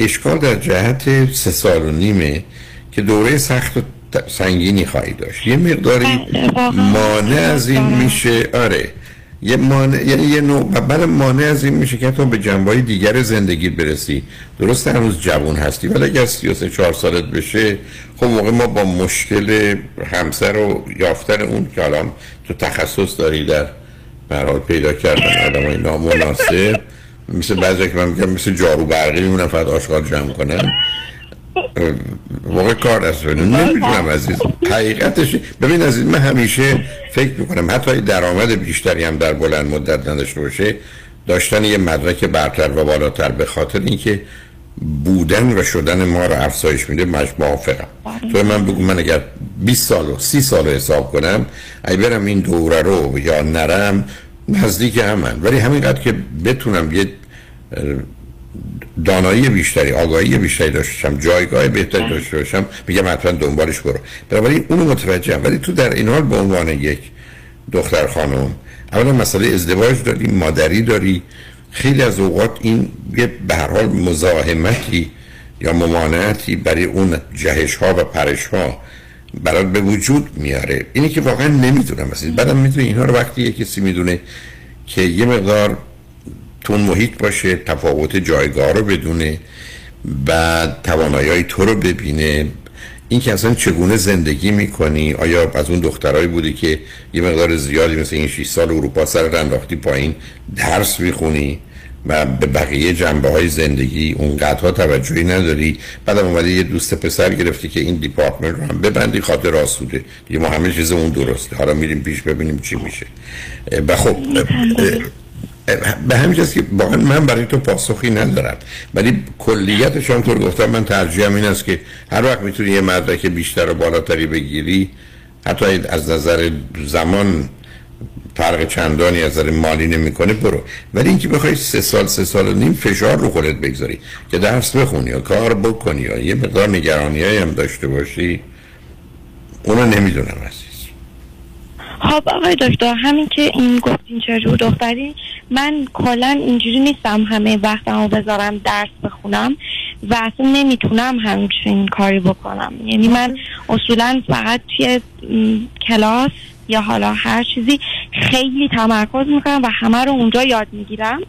اشکال در جهت سه سال و نیمه که دوره سخت سنگینی خواهی داشت. یه مقداری بله،. مانع از این میشه آره. یه مانع یعنی یه نوع و بعد مانع از این میشه که تو به جنبه دیگر زندگی برسی. درست هنوز جوان هستی ولی اگر 33 4 سالت بشه خب موقع ما با مشکل همسر و یافتن اون که الان تو تخصص داری در به هر حال پیدا کردن آدم های نامناسب مثل بعضی که من میگم مثل جارو برقی میمونن فقط آشغال جمع کنن. واقع کار است. نمی‌دونم عزیز. حقیقتش ببین عزیز من همیشه فکر می‌کنم حتی درآمد بیشتری هم در بلند مدت نداشته باشه. داشتن یه مدرک برتر و بالاتر به خاطر اینکه بودن و شدن ما رو افزایش میده مش موافقم. تو من بگو من اگر 20 سال و 30 سال رو حساب کنم اگه برم این دوره رو یا نرم نزدیک همن. ولی همینقدر که بتونم یه دانایی بیشتری آگاهی بیشتری داشته باشم جایگاه بهتری داشته باشم میگم حتما دنبالش برو. بنابراین اونو متوجهم. ولی تو در این حال به عنوان یک دختر خانم اولا مسئله ازدواج داری مادری داری خیلی از اوقات این یه به هر حال مزاحمتی یا ممانعتی برای اون جهش ها و پرش ها برات به وجود میاره. اینی که واقعا نمی‌دونم مثلا بعدم می‌دونی اینها رو وقتی یه کسی می‌دونه که یه مقدار تو اون محیط باشه تفاوت جایگاه رو بدونه بعد توانایی تو رو ببینه. این که اصلا چگونه زندگی می‌کنی؟ آیا از اون دخترایی بودی که یه مقدار زیادی مثل این 6 سال اروپا سر انداختی پایین درس می‌خونی و به بقیه جنبه های زندگی اونقدرها توجهی نداری؟ بعدم اومدی یه دوست پسر گرفتی که این دیپارتمنت رو هم ببندی خاطر آسوده. دیگه ما همه چیز اون درسته. حالا میریم پیش ببینیم چی میشه. و خب به همین جاست که واقعا من برای تو پاسخی ندارم. ولی کلیتش هم طور گفتم من ترجیحم این است که هر وقت می‌تونی یه مدرک بیشتر و بالاتری بگیری حتی از نظر زمان فرق چندانی از نظر مالی نمی‌کنه برو. ولی اینکه بخوای سه سال سه سال و نیم فشار رو خودت بگذاری که درس بخونی یا کار بکنی یا یه مقدار نگرانی هم داشته باشی اونو نمی‌دونم عزیز خب آقای دکتر همین که این گفتین چجور دختری من کلا اینجوری نیستم همه وقتمو بذارم درس بخونم و اصلا نمی‌تونم همچین کاری بکنم. یعنی من اصولا فقط توی کلاس یا حالا هر چیزی خیلی تمرکز می‌کنم و همه رو اونجا یاد می‌گیرم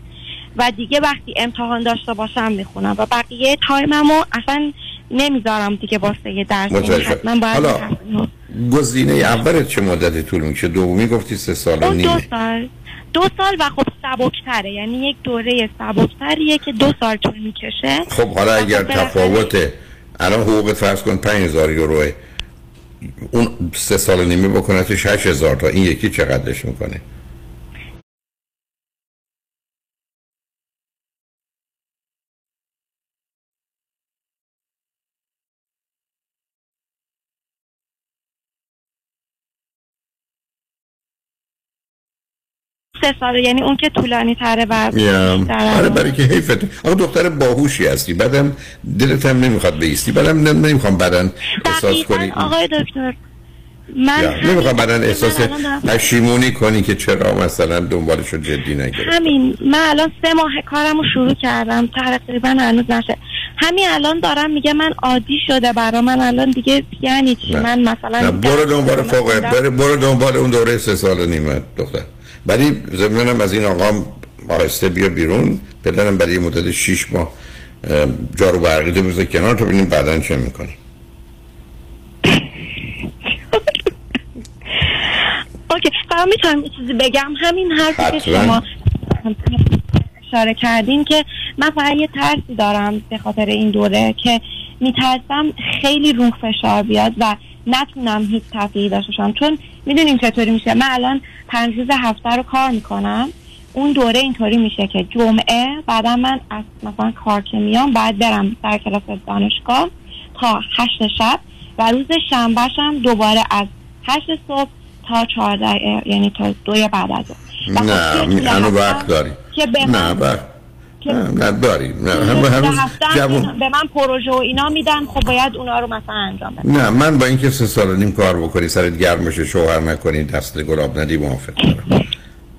و دیگه وقتی امتحان داشته باشم می‌خونم و بقیه time مو اصلا نمی‌ذارم دیگه واسه یه درس حتما باید حالا گزینه اولت چه مدت طول میشه دومی گفتی سه سال و نیمه دو سال. دو سال و خب سبکتره. یعنی یک دوره سبکتریه که دو سال طول می‌کشه. خب حالا اگر تفاوت الان حقوقت فرض کن 5000 یوروه اون سه سال نیمه بکنتش 8000 تا. این یکی چقدرش می‌کنه؟ سه سال یعنی اون که طولانی تره و آره برای که حیفت. آقا دختر باهوشی هستی. بعدم دلت هم نمی‌خواد بیستی بعدم نمی‌خوام بدن احساس کنی. آقای دکتر من نمی‌خوام بدن احساس پشیمونی کنی که چرا مثلا دنبالش رو جدی نگرفتی. همین. من الان سه ماه کارم رو شروع کردم. تقریبا هنوز نشه. همین الان دارم میگه من عادی شده برا من الان دیگه یعنی چی؟ من مثلا برو دنبال فوق برو دنبال اون دوره سه سال نیمه دختر. ولی زمینم از این آقام آهسته بیا بیرون. پدرم برای مدت 6 ماه جارو برقیده بزن کنار تو ببینیم بعدا چه می‌کنی. اوکی فقط می‌تونم چیزی بگم. همین حرفی که شما اشاره کردین که من فقط یه ترسی دارم به خاطر این دوره که میترسم خیلی رو فشار بیاد و نتونم هیچ تفریحی داشته باشم. چون می‌دونیم چطوری میشه. من الان پنج روز هفته رو کار می‌کنم. اون دوره اینطوری میشه که جمعه بعدا من از مثلا کار که میام باید برم در کلاس دانشگاه تا هشت شب و روز شنبهشم دوباره از هشت صبح تا چهارده یعنی تا دوی بعد از نه هنو وقت داری که نه وقت. نه داری. نه هم هنوز جوان به من پروژه و اینا میدن خب باید اونا رو مثلا انجام بدم نه من با اینکه سه سال نیم کار بکنی سرت گرم بشه شوهر نکنی دست گلاب ندی موافق دارم.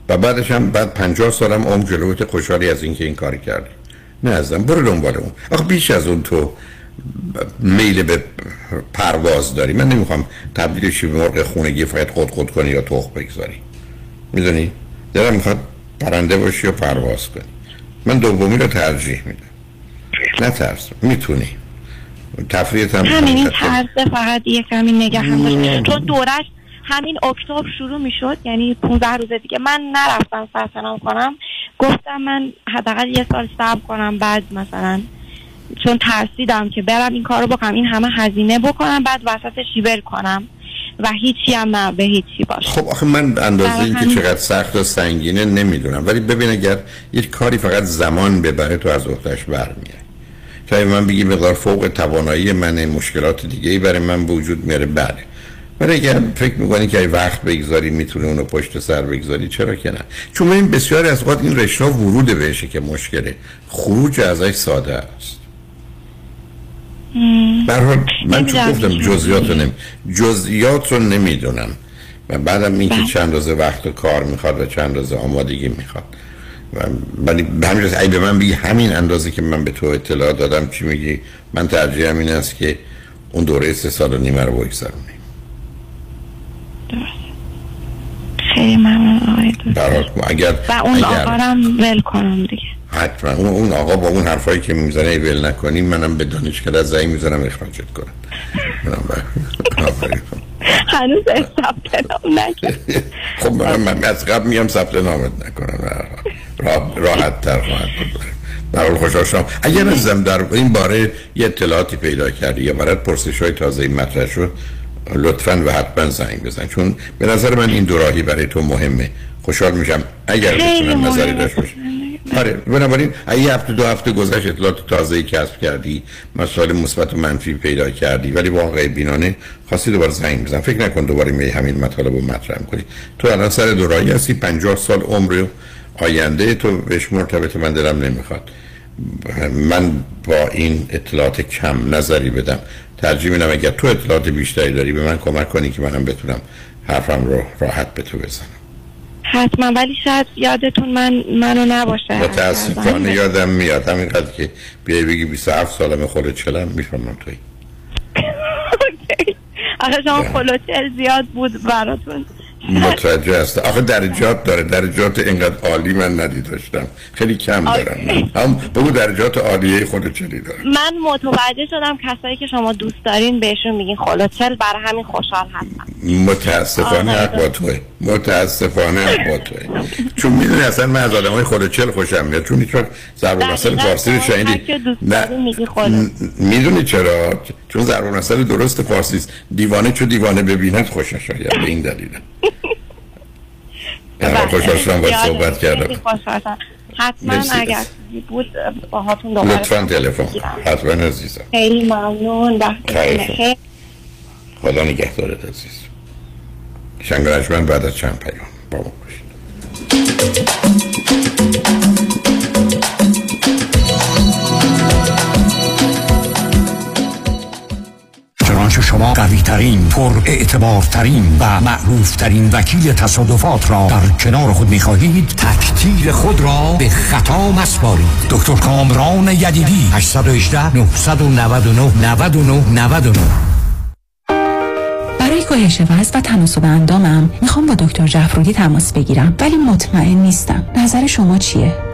و بعدش هم بعد 50 سالم عمر جلوت خوشحالی از اینکه این کاری کردی. نه ازم برو دنبال اون. آخه بیش از اون تو میل به پرواز داری. من نمی‌خوام تبدیلشی به مرغ خونگی فقط خود خود کنی یا تخ بگذاری. می‌دونی؟ دلم می‌خواد پرنده باشی یا پرواز کنی. من دومی رو ترجیح میدم. نه ترس می‌تونی. تفریحت هم همین این ترس فقط یک کمی نگه هم داشت. چون دورش همین اکتبر شروع می‌شد یعنی 15 روز دیگه. من نرفتم ثبت کنم. گفتم من حداقل یه سال صبر کنم بعد مثلا. چون ترسیدم که برم این کارو بکنم این همه هزینه بکنم بعد وسط شیبر کنم. و هیچی هم نه به هیچی باشه. خب آخه من اندازه این که چقدر سخت و سنگینه نمی‌دونم. ولی ببین اگر یک کاری فقط زمان ببره تو از اختش برمیاد شاید من بگی مقدار فوق توانایی من مشکلات دیگه ای برای من وجود میاره؟ بله. ولی اگر فکر می‌کنی که وقت بگذاری می‌تونه اونو پشت سر بگذاری چرا که نه؟ چون این بسیاری از اوقات این رشته ورود بهشه که مشکله خروج ازش ساده است. برحال من چون گفتم جزئیات رو نمی... جزئیات رو نمی‌دونم. و بعدم این که چند روز وقت و کار می‌خواد و چند روز آمادگی می‌خواد. ولی به همین ای به من بگی همین اندازه که من به تو اطلاع دادم چی میگی؟ من ترجیحم این است که اون دوره سه سال و نیمه رو بگذرونیم. خیلی ممنون آقای اگر و اون اگر... آقارم ول کنم دیگه. حتما. اون آقا با اون حرفایی که می‌زنه ول نکنیم منم به دانشگاه از زنگ می‌زنم اخراجت کنم. هنوز ثبت نام نکرد. خب من, از قبل میام ثبت نامت نکنم. راحت تر خواهد بود. در حال خوشحال شدم. اگر ازم در این باره یه اطلاعاتی پیدا کردی یا برات پرسش های تازه مطرح شد لطفا و حتما زنگ بزن. چون به نظر من این دوراهی برای تو مهمه. خوشحال میشم. اگر بتونم نظری داشت باشه آره بنابراین یه هفته دو هفته گذشت اطلاعات تازه کسب کردی مسائل مثبت و منفی پیدا کردی ولی واقعی بینانه خواستی دوباره زنگ بزن. فکر نکن دوباره می همین مطالب رو مطرح کنی تو الان سر دوراهی هستی 50 سال عمر آینده تو بهش مرتبط من دلم نمی‌خواد. من با این اطلاعات کم نظری بدم. ترجیح میدم اگر تو اطلاعات بیشتری داری به من کمک کنی که منم بتونم حرفم رو راحت به تو بزنم. حتما ولی شاید یادتون من منو نباشه. متاسفانه یادم میاد. همینقدر که بیای بگی 27 سالم خود چلم می‌فهمم توی. (laughs) آخه شما خلوچل زیاد بود براتون. متوجه است آخه درجات داره. درجات اینقدر عالی من ندی داشتم. خیلی کم دارم هم بگو درجات عالیه خلوچلی دارم من متوجه شدم کسایی که شما دوست دارین بهشون میگین خلوچل برای همین خوشحال هستم. متاسفانه حق با توه. متاسفانه حق با توه. چون می‌دونی اصلا من از آدم های خلوچل خوشم میاد. چون هیچ وقت ضرب المثل فارسی رو شنیدی. نه. می‌دونی چرا؟ چون ضرب المثل درست فارسی است دیوانه چو دیوانه ببیند خوشش آید. به این دلیل. (laughs) خوشحال شدم باید صحبت کردم. حتما اگر بود با هاتون دوباره لطفا تلفن. حتما عزیزم. خیلی ممنون. خیلی خدا نگهدارت عزیز. شنگ من بعد از چند پیام. با ما باشید. چنانچه شما قوی ترین پر اعتبار ترین و معروف ترین وکیل تصادفات را در کنار خود می خواهید تکتیر خود را به خطا مسپارید. دکتر کامران یدیدی 818 999 99 99 برای کاهش وزن و تناسب اندامم می‌خوام با دکتر جعفرودی تماس بگیرم ولی مطمئن نیستم. نظر شما چیه؟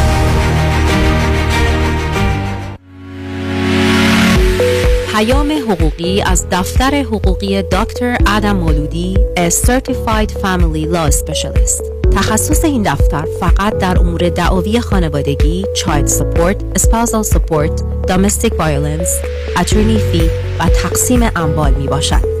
پیام حقوقی از دفتر حقوقی دکتر آدم مولودی A Certified Family Law Specialist. تخصص این دفتر فقط در امور دعاوی خانوادگی Child Support, Spousal Support, Domestic Violence, Attorney Fee و تقسیم اموال می باشد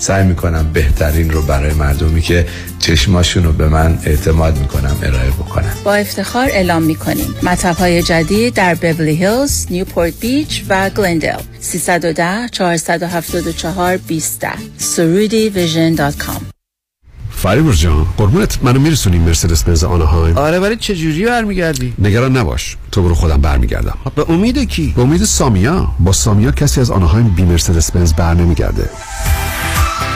سعی می‌کنم بهترین رو برای مردمی که چشماشون رو به من اعتماد می‌کنم ارائه بکنم. با افتخار اعلام می‌کنیم. مطب های جدید در بورلی هیلز، نیوپورت بیچ و گلندل 310 474 20 سرودی vision dot com. فریبرز جان قربونت منو میرسونی مرسدس بنز آنهایم آره ولی چه جوری برمیگردی؟ نگران نباش تو برو خودم برمیگردم. به امید کی؟ به امید سامیا. با سامیا کسی از آنهایم بی مرسدس بنز بر نمیگرده.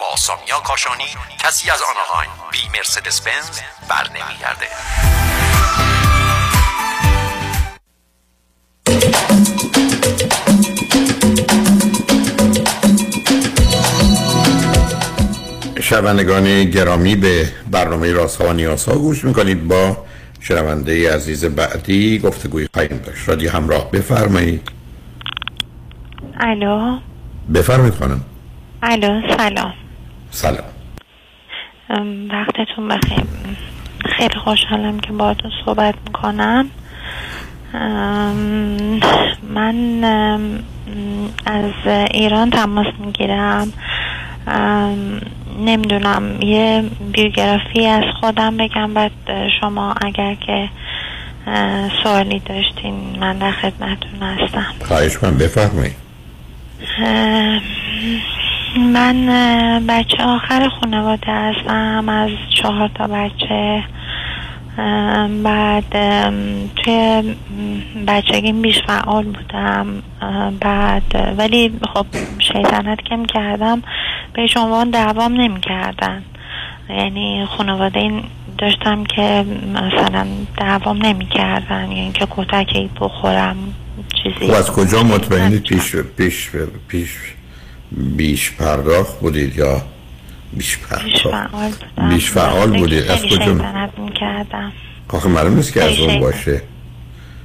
با سامیا کاشانی کسی از آنهایم بی مرسدس بنز بر نمیگرده. شنوندگان گرامی به برنامه راست ها و نیاز ها گوش می‌کنید. با شنونده عزیز بعدی گفتگوی خواهیم داشت. رادیو همراه بفرمایید. الو. بفرمایید خانم. الو سلام. سلام. ام، وقتتون بخیر. خیلی خوشحالم که باهاتون صحبت می‌کنم. من از ایران تماس می‌گیرم. نمی‌دونم یه بیوگرافی از خودم بگم بعد شما اگر که سوالی داشتین من در خدمتتون هستم. خواهش من بفرمایید. اه، من بچه آخر خانواده هستم از چهار تا بچه. بعد توی بچگیم بیش فعال بودم. بعد ولی خب شیطنت که کردم. به عنوان دوام نمی کردن یعنی خانواده این داشتم که مثلا دوام نمی کردن یعنی که کتکی بخورم چیزی. خب از کجا مطمئنید پیش پیش پیش؟ بیش پرداخت بودید یا بیش بیش پرداخت؟ بیش فعال بودید. از کجا؟ آخه معلوم نیست که از اون. باشه.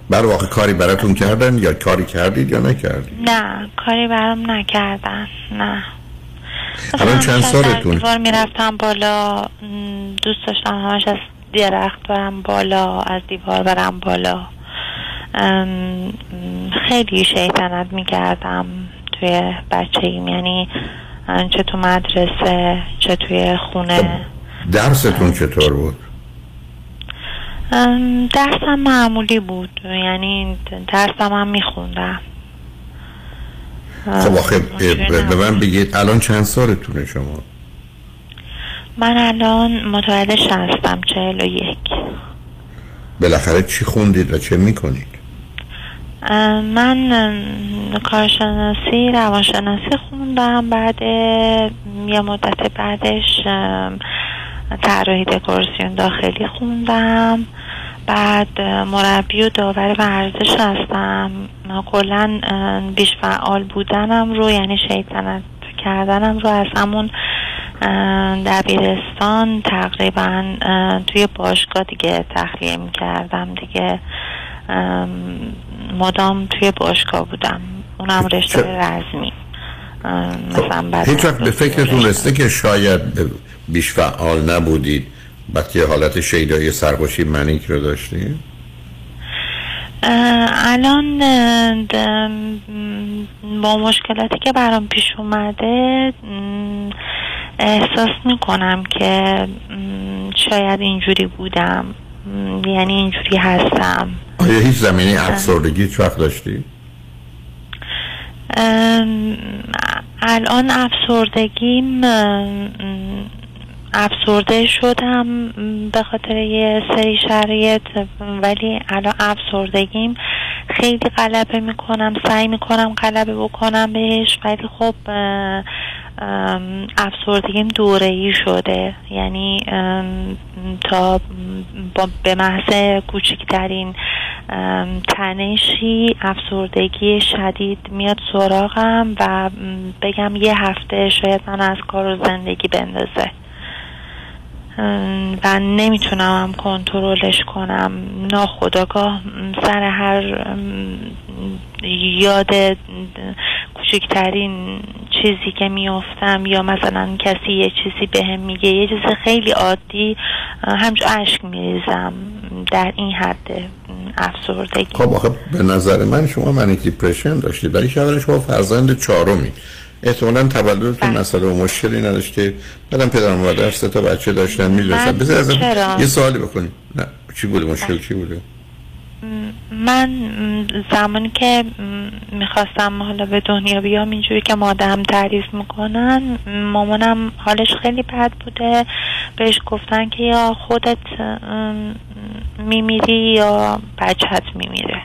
بر واقع کاری براتون کردن یا کاری کردید یا نکردید؟ نه کاری برام نکردن. نه. الان چند سالتون؟ دیوار می‌رفتم بالا دوست داشتم همش از درخت برم بالا از دیوار برم بالا. خیلی شیطنت می‌کردم. توی بچگیم یعنی چه تو مدرسه چه توی خونه. درستون چطور بود؟ درسم معمولی بود. یعنی درسم هم میخوندم. خب آخه به من بگید الان چند سالتونه شما؟ من الان متولد هستم چهل و یک. بالاخره چی خوندید و چه می‌کنید؟ من کارشناسی روانشناسی خوندم. بعد یه مدت بعدش طراحی دکوراسیون داخلی خوندم. بعد مربی و داور ورزش هستم. کلا بیش فعال بودنم رو یعنی شیطنت کردنم رو از همون دبیرستان تقریبا توی باشگاه دیگه تخلیه می کردم دیگه مدام توی باشگاه بودم. اونم رشته رزمی. ام، مثلا هیچ وقت به فکرتون رسته که شاید بیش فعال نبودید. وقتی حالت شیدایی سرخوشی منیک رو داشتید الان با مشکلاتی که برام پیش اومده احساس می‌کنم که شاید اینجوری بودم. یعنی اینجوری هستم. آیا هیچ زمینی افسردگی هیچ وقت داشتید ام، الان افسردگیم افسرده شدم به خاطر یه سری شرایط ولی الان افسردگیم. خیلی غلبه می‌کنم سعی می‌کنم غلبه بکنم بهش ولی خب افسردگیم دوره ای شده. یعنی تا به محض کوچکترین تنشی افسردگی شدید میاد سراغم و بگم یه هفته شاید من از کار و زندگی بندازه. و نمی‌تونم هم کنترلش کنم. ناخداگاه سر هر یاد کوچکترین چیزی که میافتم یا مثلا کسی یه چیزی بهم میگه یه چیز خیلی عادی همچون اشک میریزم در این حد افسردگی. خب آخه به نظر من شما منیک دیپرشن داشتید ولی شما شما فرزند چهارمی. احتمالا تولدتون مسئله و مشکلی نداشته بعدم پدر و مادر سه تا بچه داشتن می‌دونستن. من بذار ازم؟ یه سوالی بکنیم نه چی بوده؟ مشکل چی بوده؟ من زمانی که می‌خواستم حالا به دنیا بیام اینجوری که مادرم تعریف می‌کنن مامانم حالش خیلی بد بوده. بهش گفتن که یا خودت میمیری یا بچت میمیره.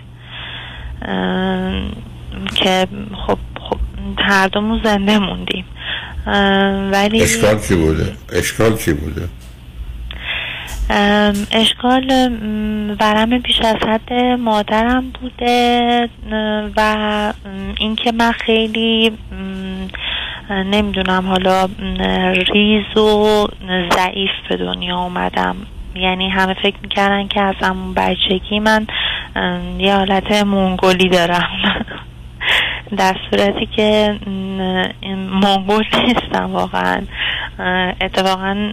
که خب خب هر دومون زنده موندیم. ولی اشکال چی بوده؟ اشکال چی بوده؟ اشکال ورم بیش از حد مادرم بوده و اینکه من خیلی نمی‌دونم حالا ریز و ضعیف به دنیا اومدم. یعنی همه فکر می‌کردن که از همون بچگی من یه حالت مونگولی دارم. (laughs) در صورتی که م، مونگول نیستم واقعا. اتفاقا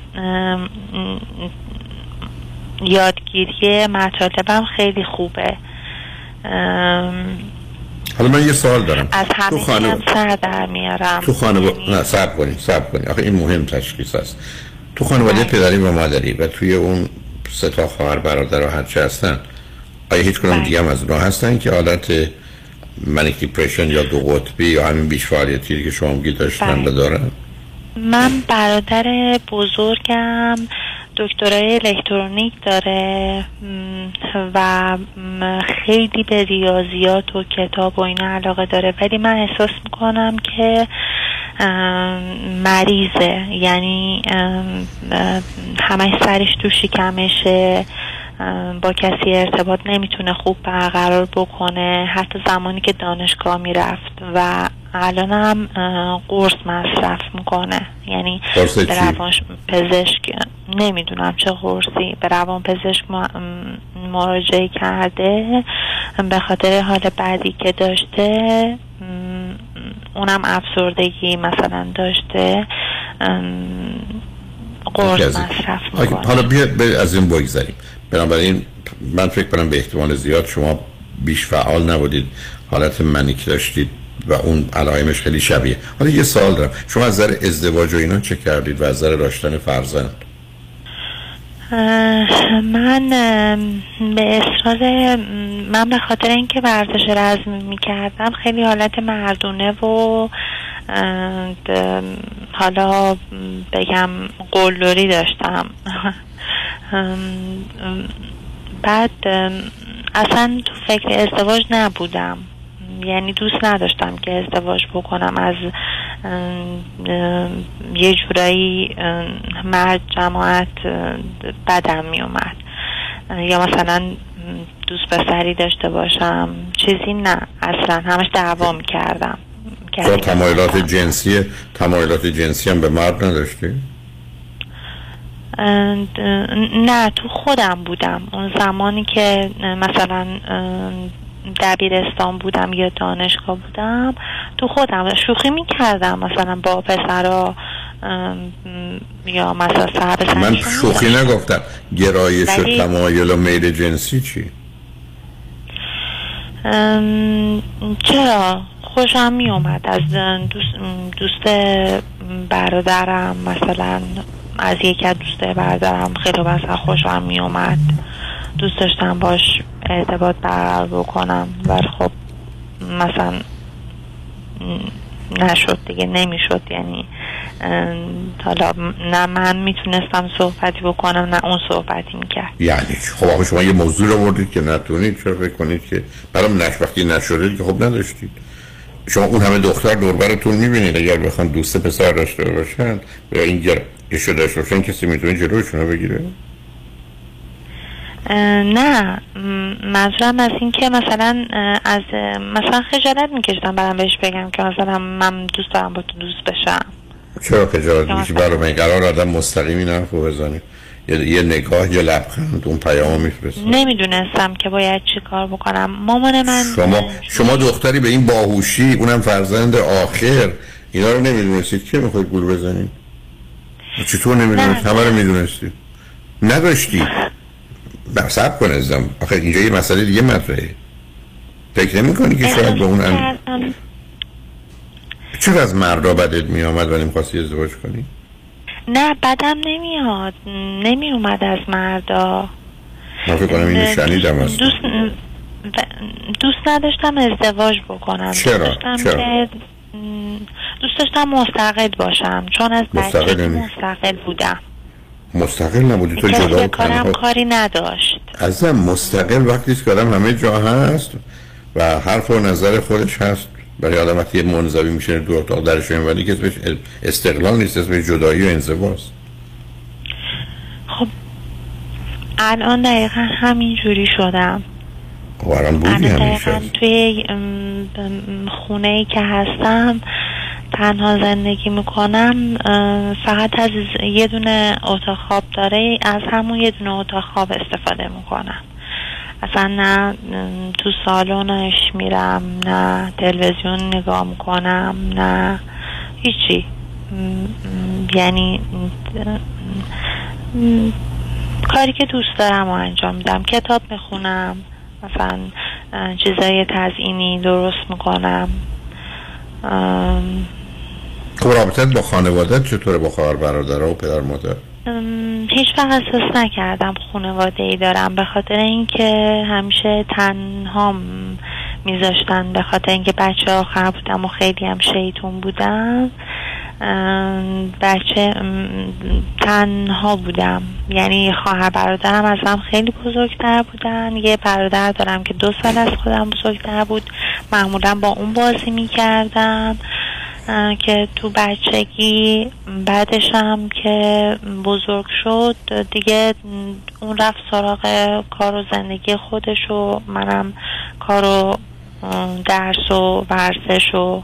یادگیری مطالبم خیلی خوبه. حالا من یه سوال دارم. از تو هم سر در میارم. تو خانواده نه صبر کنید صبر کنید آخه این مهم تشخیص است. تو خانواده پدری و مادری و توی اون سه تا خواهر برادر و هرچه هستن آیا هیچ کنم دیگه هم از اونها هستن که حالت منیک دیپرشن یا دو قطبی یا همین بیش فعالیتی که شما میگید داشتن و دارن من برادر بزرگم دکترای الکترونیک داره و خیلی به ریاضیات و کتاب و اینا علاقه داره. ولی من احساس می‌کنم که مریضه. یعنی همش سرش تو شکمشه. با کسی ارتباط نمی‌تونه خوب برقرار بکنه. حتی زمانی که دانشگاه می‌رفت و الان هم قرص مصرف می‌کنه. یعنی به؟ روان پزشک نمی‌دونم چه قرصی. به روان پزشک مراجعه کرده. به خاطر حال بعدی که داشته اونم افسردگی مثلا داشته. قرص. مصرف می‌کنه. حالا بیا از این بگذاریم بنابراین من فکر کنم به احتمال زیاد شما بیش فعال نبودید. حالت منیک داشتید و اون علائمش خیلی شبیه. حالا یه سوال دارم. شما از نظر ازدواج و اینا چه کردید و از نظر داشتن فرزند؟ من به اصرار من به خاطر اینکه ورزش رزمی می‌کردم خیلی حالت مردونه و حالا بگم قلدری داشتم. (laughs) بعد اصلا تو فکر ازدواج نبودم. یعنی دوست نداشتم که ازدواج بکنم. از یه جورایی مرد جماعت بدم می اومد یا مثلا دوست پسری داشته باشم. چیزی نه. اصلا همش دعوا می کردم تمایلات جنسی تمایلات جنسی هم به مرد نداشتی؟ اند- نه تو خودم بودم. اون زمانی که مثلا دبیرستان بودم یا دانشگاه بودم تو خودم شوخی می‌کردم. مثلا با پسرا یا مثلا صاحب من شوخی نگفتم. گرایش و تمایل و میل جنسی چی؟ چرا؟ خوشم می اومد از دوست, دوست برادرم مثلا از یکی از دوست برادرم خیلی مثلا خوشم می اومد دوست داشتم باش ارتباط برقرار بکنم ولی خب مثلا نشد دیگه نمی‌شد. یعنی حالا نه من می‌تونستم صحبتی بکنم نه اون صحبتی می‌کرد. یعنی؟ خب شما یه موضوع رو بردید که نتونید چرا فکر کنید که برام نش وقتی نشده که خب نداشتید. شما اون همه دختر دوربرتون می‌بینید اگر بخوان دوست پسر داشته باشن یا این گرایش داشته باشن کسی می‌تونه جلوشون رو بگیره؟ نه. م، منظورم از این که مثلا از مثلا خجالت میکشتم برم بهش بگم که مثلا من دوست دارم با تو دوست بشم. چرا خجالت میشی برای من قرار آدم مستقیم این حرف رو بزنه یه, یه نگاه یه لبخند اون پیام میفرسته نمی‌دونستم که باید چی کار بکنم. مامان من شما شما دختری به این باهوشی اونم فرزند آخر. اینا رو نمی‌دونستید. که می‌خواید گول بزنید؟ چطور نمی‌دونست همه رو می‌دونستید نداشتی سب کن ازم آخه اینجا یه مسئله دیگه مطرحه. فکر نمی کنی که شاید به اون ان... چرا از مردا بدت می آمد و نمی‌خواستی ازدواج کنی؟ نه بدم نمیاد. نمی اومد از مردا. من فکر کنم اینو شنیدم از دوست دوست نداشتم ازدواج بکنم. چرا؟ چرا؟ که دوست داشتم مستقل باشم. چون از مستقل بچگی یعنی؟ مستقل بودم. مستقل نبودی؟ تو جدا کارم کاری نداشت. ازم مستقل وقتی که آدم همه جا هست و حرف و نظر خودش هست. برای آدم وقتی یه منزوی میشه دو اتاق درش ولی که اسمش استقلال نیست اسمش جدایی و انزواست. خب الان دقیقا همین جوری شدم. خب الان بودی همیشه. توی خونه ای که هستم تنها زندگی می‌کنم فقط از یه دونه اتاق خواب داره از همون یه دونه اتاق خواب استفاده می‌کنم. اصلا نه تو سالنش میرم نه تلویزیون نگاه می‌کنم نه هیچی. یعنی کاری که دوست دارم رو انجام میدم. کتاب می‌خونم مثلا چیزای تزئینی درست می‌کنم. خب رابطت با خانوادت چطوره با خواهر برادرها و پدر مادر؟ هیچ وقت احساس نکردم خانواده ای دارم به خاطر اینکه همیشه تنها میذاشتن به خاطر اینکه بچه آخر بودم و خیلی هم شیطون بودم. بچه تنها بودم. یعنی خواهر برادرم ازم خیلی بزرگتر بودن. یه برادر دارم که دو سال از خودم بزرگتر بود. معمولا با اون بازی می‌کردم که تو بچگی بعدش هم که بزرگ شد دیگه اون رفت سراغ کار و زندگی خودش و منم کار و درس و ورزش و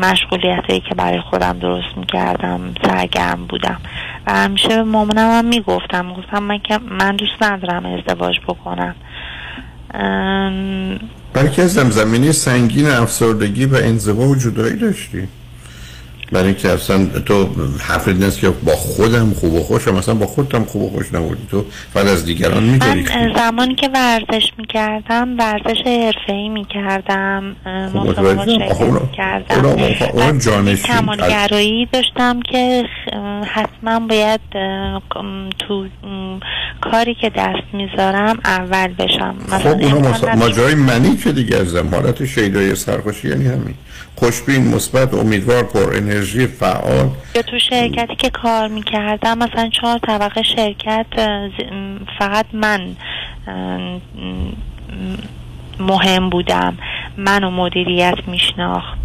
مشغولیت که برای خودم درست می‌کردم سرگرم بودم. و همیشه به مامانم هم می‌گفتم گفتم من من دوست ندارم ازدواج بکنم. بلکه از زمینی سنگین افسردگی و انزوا و جدایی داشتی. برای اینکه اصلا تو حرف نیست که با خودم خوب و خوشم مثلا با خودم خوب و خوش نبودی. تو فقط از دیگران میگری من زمانی که ورزش می‌کردم ورزش حرفه‌ای می‌کردم اونا- می‌کردم. اونا- اونا- اونا جانشین. کمالگرایی داشتم که حتما باید تو کاری که دست می‌ذارم اول بشم. خب مثلا اونا ماجرای منی که دیگه ازم. حالت شیدای سرخوشی یعنی همین. خوشبین مثبت امیدوار پر انرژی فعال. یا تو شرکتی که کار می‌کردم مثلا چهار طبقه شرکت فقط من مهم بودم. منو مدیریت میشناخت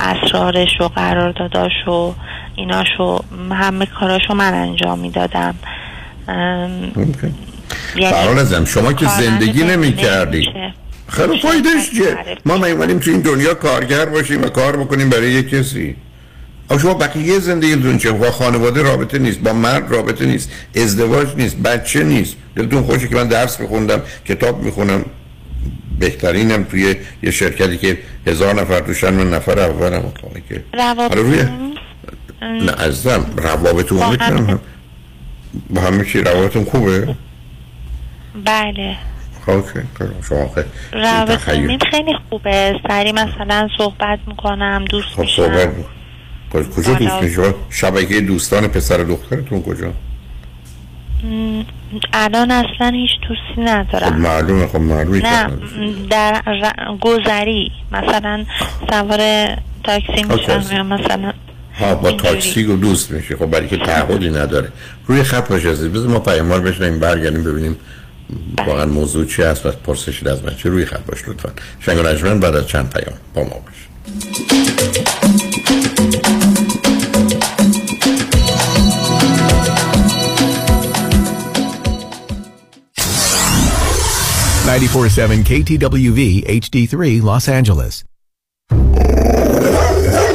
اسرارش و قرارداداش و ایناشو همه کاراشو من انجام می‌دادم. فرال ازم شما که زندگی نمی کردی خیلی فایدهش چیه ما میمونیم تو این دنیا کارگر باشیم و کار بکنیم برای یک کسی. اما شما بقیه زندگیتون چه؟ با خانواده رابطه نیست با مرد رابطه نیست ازدواج نیست بچه نیست. دلتون خوشه که من درس بخوندم کتاب می‌خونم. بهترینم توی یه شرکتی که هزار نفر توشن من نفر اولم که. روابط روی نه عزیزم روابط با عمومی با همه چی روابطتون خوبه؟ بله. اوکی شما خیلی خوبه. سری مثلا صحبت می‌کنم دوست خب میشم. صحبت. کجا- دوست میشه شبکه دوستان پسر دخترتون کجا؟ الان اصلا هیچ دوستی خب ندارم معلومه خب معلومه نه در ر- گذری. مثلا سوار تاکسی. میشم یا مثلا ها با تاکسی و دوست میشه خب برای که تعهدی نداره. روی خط باشه بذار ما پیاموار بشنیم برگردیم ببینیم واقعا موضوع چی هست و پرسشید از من چه روی خط باش لطفا. شنگ و بعد از چند پیام با ما باش. 947 KTWV HD3 Los Angeles.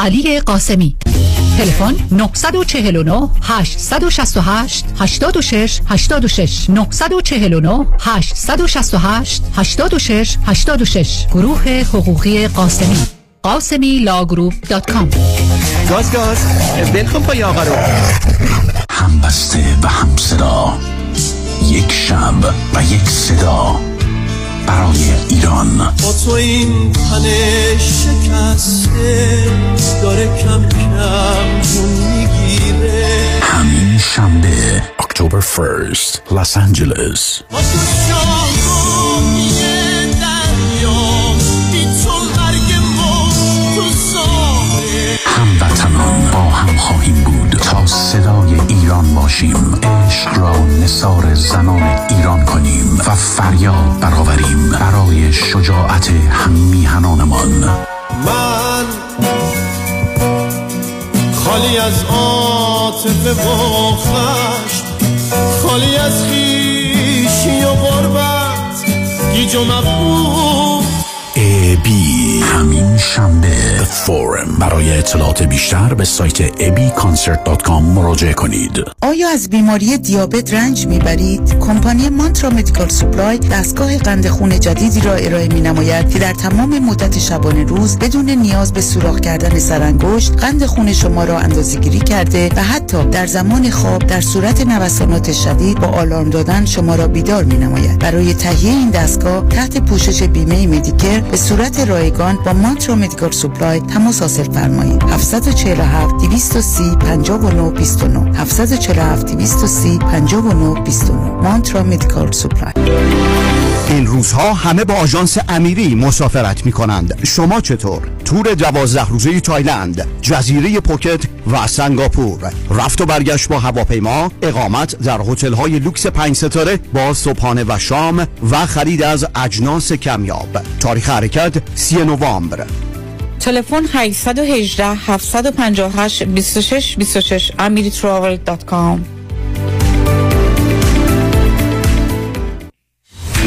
علی قاسمی. تلفن 949 868 86 86 949 868 86 86 گروه حقوقی قاسمی. قاسمی law group dot com. گاز گاز. بلکن پای آقا رو. همبسته و همصدا. یک شب و یک صدا. برای ایران. با تو این تن شکسته داره کم کم جون می‌گیره. همین شنبه اکتبر 1st لس آنجلس با تو هموطنان با هم خواهیم بود تا صدای ایران باشیم عشق را نثار زنان ایران کنیم و فریاد برآوریم برای شجاعت هم میهنانمان من خالی از عاطفه و خشم خالی از خیشی و غربت گیج و مغبوب ابی همین شنبه Forum برای اطلاعات بیشتر به سایت ebiconcert.com مراجعه کنید آیا از بیماری دیابت رنج می‌برید؟ کمپانی Mantra Medical Supply دستگاه قند خون جدیدی را ارائه می نماید که در تمام مدت شبانه روز بدون نیاز به سوراخ کردن سرانگشت قند خون شما را اندازه‌گیری کرده و حتی در زمان خواب در صورت نوسانات شدید با آلارم دادن شما را بیدار می نماید. برای تهیه این دستگاه تحت پوشش بیمه مدیکر به صورت رایگان با Mantra Medical Supply تماس حاصل فرمایید. 747 230 59 29 747 230 59 29 مانترا Medical Supply این روزها همه با آژانس امیری مسافرت می کنند شما چطور؟ تور دوازده روزه تایلند جزیره پوکت و سنگاپور. رفت و برگشت با هواپیما اقامت در هتل های لوکس پنج ستاره با صبحانه و شام و خرید از اجناس کمیاب. تاریخ حرکت سی نوامبر. تلفن 818 758 26 26 amiritravel.com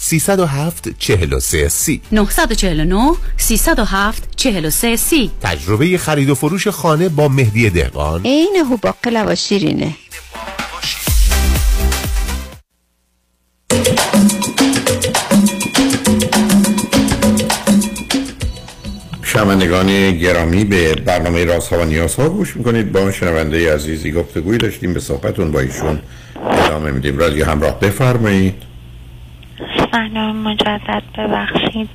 307 43 سی. 949 307 43 سی. تجربه خرید و فروش خانه با مهدی دهقان. عین هوباقلا و شیرینه. شنوندگان گرامی به برنامه رازها و نیازها گوش می‌کنید. با شنونده عزیزی گفتگوی داشتیم. به صحبتون با ایشون ادامه میدیم. رادیو همراه بفرمایید. سلام مجدد ببخشید.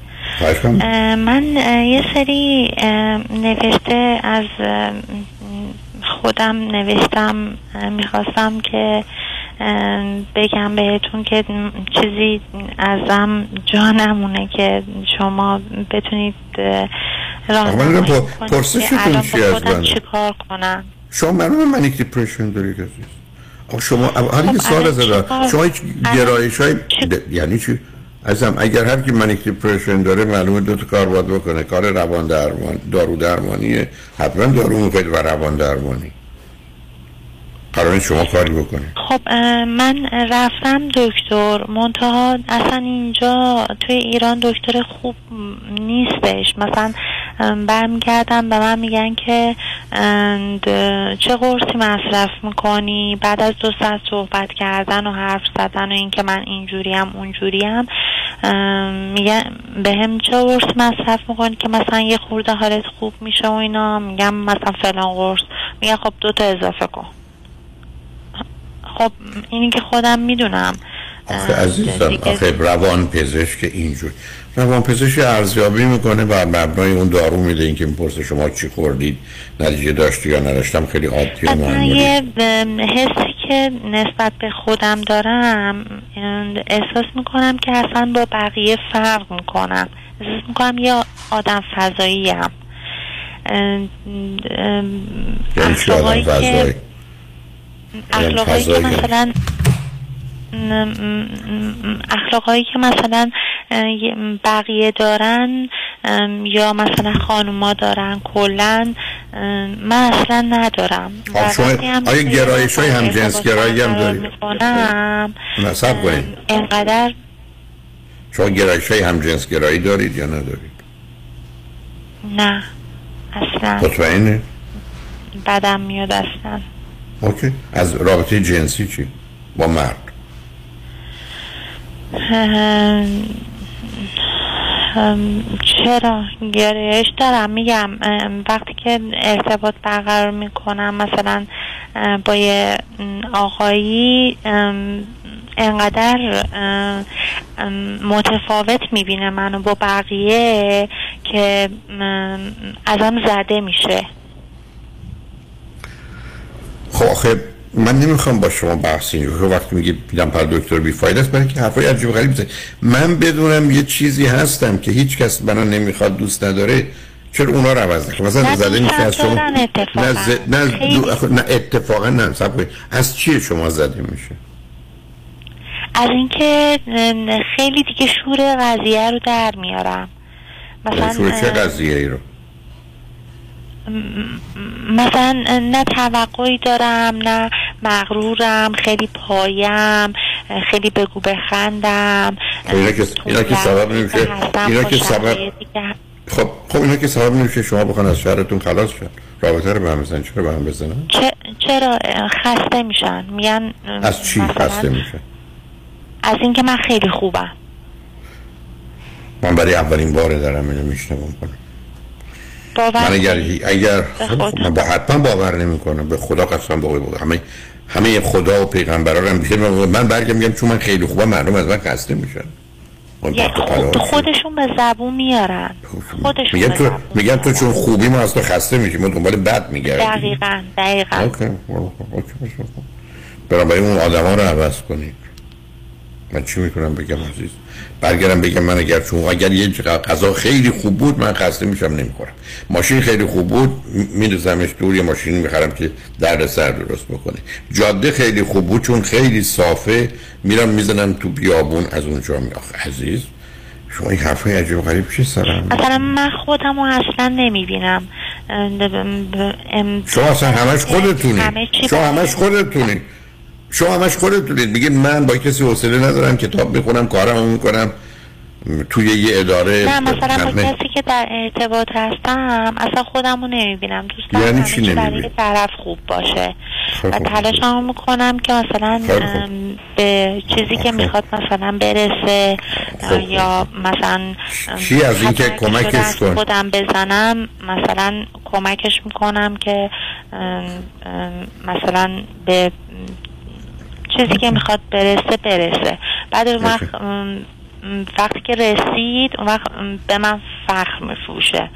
من یه سری نوشته از خودم نوشتم می‌خواستم که بگم بهتون که چیزی ازم جا نمونه که شما بتونید راهنمایی کنید پرسشتون که الان خودم؟ چیکار کنم. شما معلومه manic depression آقا شما حالا خب، یه الان از ازا چیکار- شما هیچ الان گرایش های یعنی چی؟ ازم اگر هر کی manic depression داره معلومه دو تا کار باید بکنه. کار روان درمان دارو درمانیه. حتما دارو مفید و روان درمانی قرار شما کاری بکنید خب من رفتم دکتر. منتها اصلا اینجا توی ایران دکتر خوب نیستش مثلا برمیگردم به من میگن که چه قرصی مصرف می‌کنی؟ بعد از دو ساعت صحبت کردن و حرف زدن و اینکه من اینجوریم اونجوریم میگن به هم چه قرص مصرف می‌کنی که مثلا یه خورده حالت خوب میشه و اینا؟ میگم مثلا فلان قرص. میگن خب دو تا اضافه کن. خب اینی که خودم می‌دونم. آخه عزیزم آخه روان پزشک اینجور روان پزشک ارزیابی می‌کنه و مبنای اون دارو میده اینکه می‌پرسه شما چی خوردید نتیجه داشتی یا نداشتم خیلی عادی و معمولی یه حسی که نسبت به خودم دارم احساس می‌کنم که اصلا با بقیه فرق می‌کنم. احساس می‌کنم یه آدم فضایی ام یعنی آدم فضایی؟ اخلاقایی که مثلا اخلاقایی که مثلا بقیه دارن یا مثلا خانوما دارن کلا من اصلا ندارم. شما هم آیا گرایش های هم قرار دارید؟ می‌کنم. نه سب کنید. اینقدر شما گرایش های همجنسگرایی دارید یا ندارید؟ نه اصلا. مطمئنه بدم میاد اصلا. اوکی. از رابطه جنسی چی؟ با مرد. چرا؟ گرایش دارم. میگم وقتی که ارتباط برقرار می‌کنم مثلا با یه آقایی انقدر متفاوت می‌بینه منو با بقیه که ازم زده میشه. خب آخه من نمی‌خوام با شما بحث اینجا که وقتی میگید میدم پر دکتر بیفایده است برای که حرفای عجیب غریب می‌زنید من بدونم یه چیزی هستم که هیچ کس منو نمی‌خواد دوست نداره چرا اونا رو عوض نکنم مثلا زده میشه از شما. نه, ز... نه. دو... نه اتفاقا نه سب. از چیه شما زده میشه از اینکه خیلی دیگه شور قضیه رو در میارم مثلا شروع چه قضیه ای رو مثلا نه توقعی دارم نه مغرورم خیلی پایم خیلی بگو بخندم خب اینا که اینا که سبب نمیشه اینا که سبب خب خب اینا که سبب نمیشه شما بخوان از شهرتون خلاص شد رابطه رو به هم بزنن. چرا به هم بزنن؟ چرا؟ خسته میشن. میگن از چی خسته میشه از اینکه من خیلی خوبم. من برای اولین بار دارم اینو میشنوم. کنم باور من اگر. اگر خب،. من با حتما باور نمی‌کنم. به خدا قسم به خدا همه همه خدا و پیغمبرا رو هم بیشه من برگم میگم چون من خیلی خوبم مردم از من خسته میشن. تلاش. خودشون به زبون میارن. خودشون میگن تو میگن تو چون خوبی ما از تو خسته میشیم. ما دنبال بد میگردیم. دقیقا دقیقا. اوکی اوکی. بنابراین اون آدم ها رو عوض کنید. من چی می‌تونم بگم عزیز؟ برگردم بگم من اگر چون اگر یه غذا خیلی خوب بود من خسته میشم نمی‌خورم. ماشین خیلی خوب بود میرزمش دور یه ماشین می‌خرم که درد سر درست بکنه. جاده خیلی خوب بود چون خیلی صافه. میرم می‌زنم تو بیابون از اونجا می آخه عزیز شما این حرفای عجیب و غریب چه سرم؟ مثلا من خودم رو اصلا نمی‌بینم. شما اصلا همش خودتونی. همه شما همش خودتونی. شما همش خودتونید میگید من با کسی حوصله ندارم کتاب می‌خونم کارم می‌کنم توی یه اداره نه مثلا با کسی که در ارتباط هستم اصلا خودم رو نمی‌بینم دوست دارم. یعنی چی چی برای طرف خوب باشه. و. تلاشمو می‌کنم که مثلا به چیزی که می‌خواد مثلا برسه. یا مثلا چی از این که کمکش کن؟ خودم بزنم مثلا کمکش می‌کنم که مثلا به چیزی که می‌خواد برسه برسه. بعد اون وقت وقتی که رسید اون وقت به من فخر میفروشه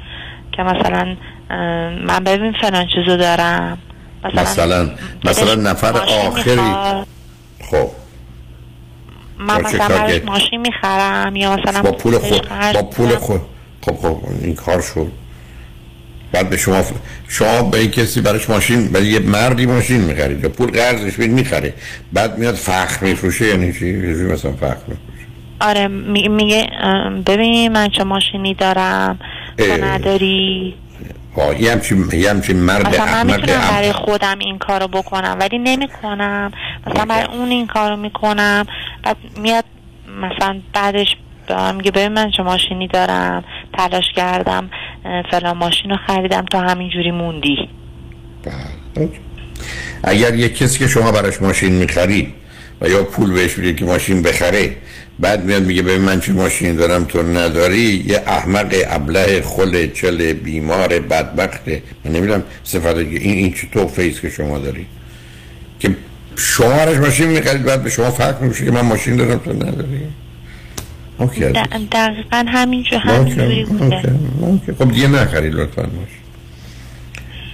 که مثلا من ببین فلان چیزو دارم. مثلا مثلا نفر ماشین آخری. خب. من مثلا ماشین می‌خرم یا مثلا با پول خود با پول. خود. خب خب این کار شد. بعد به شما ف- شما به این کسی براش ماشین برای یه مردی ماشین می‌خرید یا پول قرضش می‌دید می‌خره. بعد میاد فخر میفروشه یعنی چی؟ مثلا فخر میفروشه. آره می- میگه ببین من چه ماشینی دارم تو. نداری. یه همچین یه همچین مرد مثلا من می‌تونم. برای خودم این کارو بکنم ولی نمی‌کنم. مثلا برای اون این کارو می‌کنم. بعد میاد مثلا بعدش من میگه ببین من چه ماشینی دارم تلاش کردم فلان ماشین رو خریدم تا همینجوری موندی. اگر یک کسی که شما براش ماشین می‌خرید و یا پول بهش می‌دید که ماشین بخره بعد میاد میگه ببین من چه ماشین دارم تو نداری یه احمق ابله خل چل بیمار بدبخته من نمی‌دونم صفت این این چه توفه است که شما داری؟ که شما ماشین می‌خرید بعد به شما فرق میشه که من ماشین دارم تو نداری؟ OK. دقیقا همینجوری OK، بوده. خب دیگه نخرید لطفا ماشین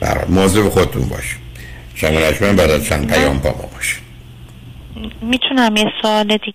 برای مواظب خودتون باشید شنگ من بعد از چند پیام با ما باشید می‌تونم یه سوال دیگه.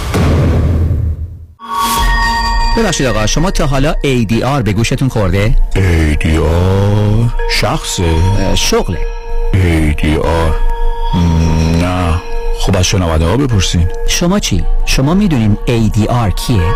ببخشید آقا شما تا حالا ADR به گوشتون خورده؟ ADR شخصه شغله ADR نه خب از شنونده ها بپرسین شما چی؟ شما می‌دونین ADR کیه؟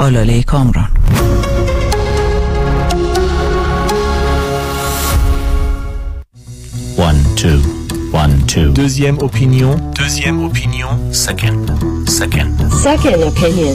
آلاله کامران One, two, one, two. Deuxième opinion. Deuxième opinion. Second, second. Second opinion.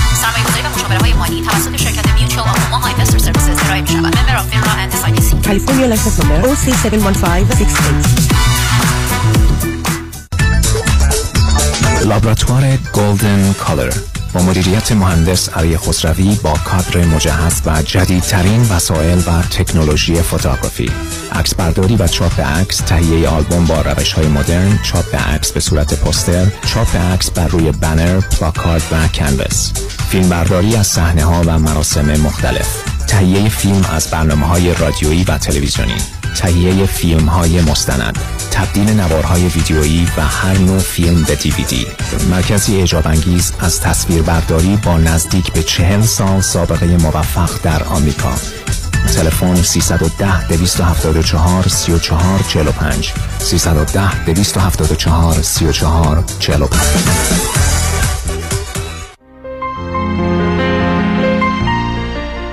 سرمایه‌گذاری و مشاوره های مالی توسط شرکت میوچوال آف اوماها اینوستر سرویسز ارائه می‌شود. ممبر اف فینرا اند SIPC. California license number OC71568. لابراتوار گلدن کالر با مدیریت مهندس علی خسروی با کادر مجهز و جدیدترین وسایل و تکنولوژی photography. عکس برداری و چاپ عکس تهیه آلبوم با روش های مدرن چاپ عکس به صورت پوستر چاپ عکس بر روی بنر پلاکارد و canvas فیلم برداری از صحنه ها و مراسم مختلف. تهیه فیلم از برنامه های رادیویی و تلویزیونی. تهیه فیلم های مستند. تبدیل نوارهای ویدیویی و هر نوع فیلم به دیویدی. مرکزی اعجاب انگیز از تصویر برداری با نزدیک به چهل سال سابقه موفق در آمریکا. تلفن 310 274 34 45 310 274 34 45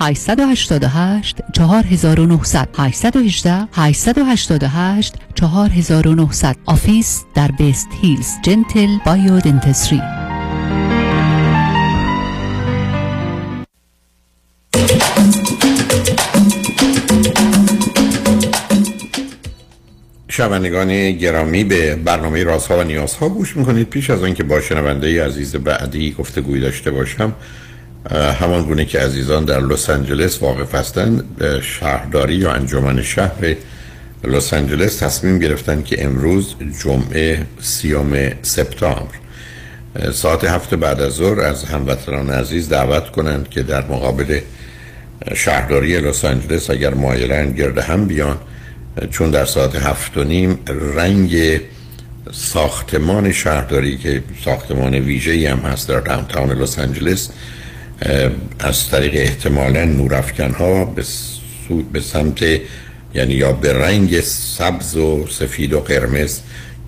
888 4900 818 888 4900 office در West Hills Gentle Biodentistry شنوندگان گرامی به برنامه رازها و نیازها گوش می‌کنید. پیش از آنکه با شنونده عزیز بعدی گفتگوی داشته باشم همان گونه که عزیزان در لس آنجلس واقف هستند شهرداری یا انجمن شهر لس آنجلس تصمیم گرفتن که امروز جمعه سیام سپتامبر ساعت هفت بعد از ظهر از هموطنان عزیز دعوت کنند که در مقابل شهرداری لس آنجلس اگر مایلن گرد هم بیان چون در ساعت هفت و نیم رنگ ساختمان شهرداری که ساختمان ویژه‌ای هم هست در داونتاون لس آنجلس از طریق احتمالا نورافکن ها به, به سمت یعنی یا به رنگ سبز و سفید و قرمز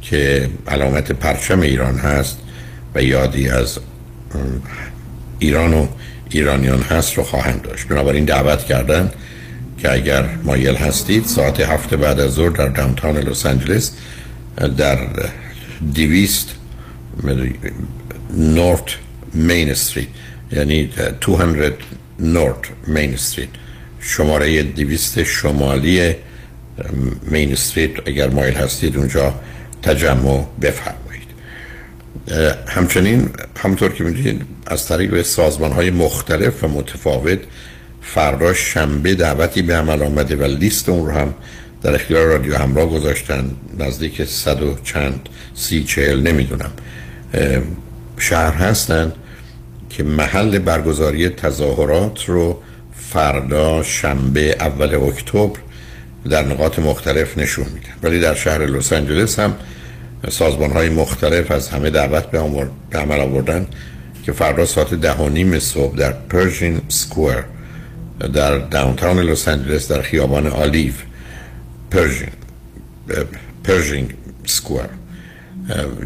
که علامت پرچم ایران هست و یادی از ایران و ایرانیان هست رو خواهند داشت. بنابراین دعوت کردن که اگر مایل هستید ساعت هفته بعد از ظهر در داونتاون لس آنجلس در دیویست نورت مین استریت یعنی 200 نورت مین استریت. شماره دیویست شمالی مین استریت اگر مایل هستید اونجا تجمع بفرمایید. همچنین همطور که می‌دونید از طریق سازمان های مختلف و متفاوت فردا شنبه دعوتی به عمل آمده و لیست اون رو هم در اختیار رادیو همراه گذاشتن. نزدیک صد و چند سی چهل نمی‌دونم. شهر هستند که محل برگزاری تظاهرات رو فردا شنبه اول اکتبر در نقاط مختلف نشون میدن. ولی در شهر لس آنجلس هم سازمان های مختلف از همه دعوت به عمل آوردن که فردا ساعت ده و نیم صبح در پرژین سکوئر در داونتاون لس آنجلس در خیابان آلیو پرژین پرژین سکوئر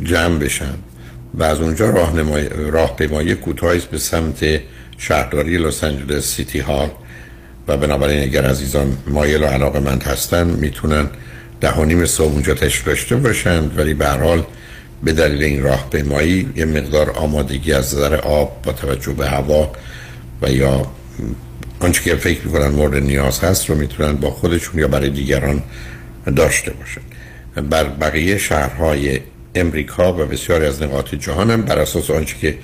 جمع بشن. و از اونجا راهنمای راهپیمایی کوتاهی به سمت شهرداری لس آنجلس سیتی هال و بنابراین اگر عزیزان مایل و علاقه مند هستن می‌تونن ده و نیم صبح اونجا تشریف داشته باشند ولی به حال به دلیل این راهپیمایی یه مقدار آمادگی از نظر آب با توجه به هوا و یا آنچه که فکر می‌کنن مورد نیاز هست رو می‌تونن با خودشون یا برای دیگران داشته باشن. بر بقیه شهرهای امریکا و بسیاری از نقاط جهان هم بر اساس آنچه که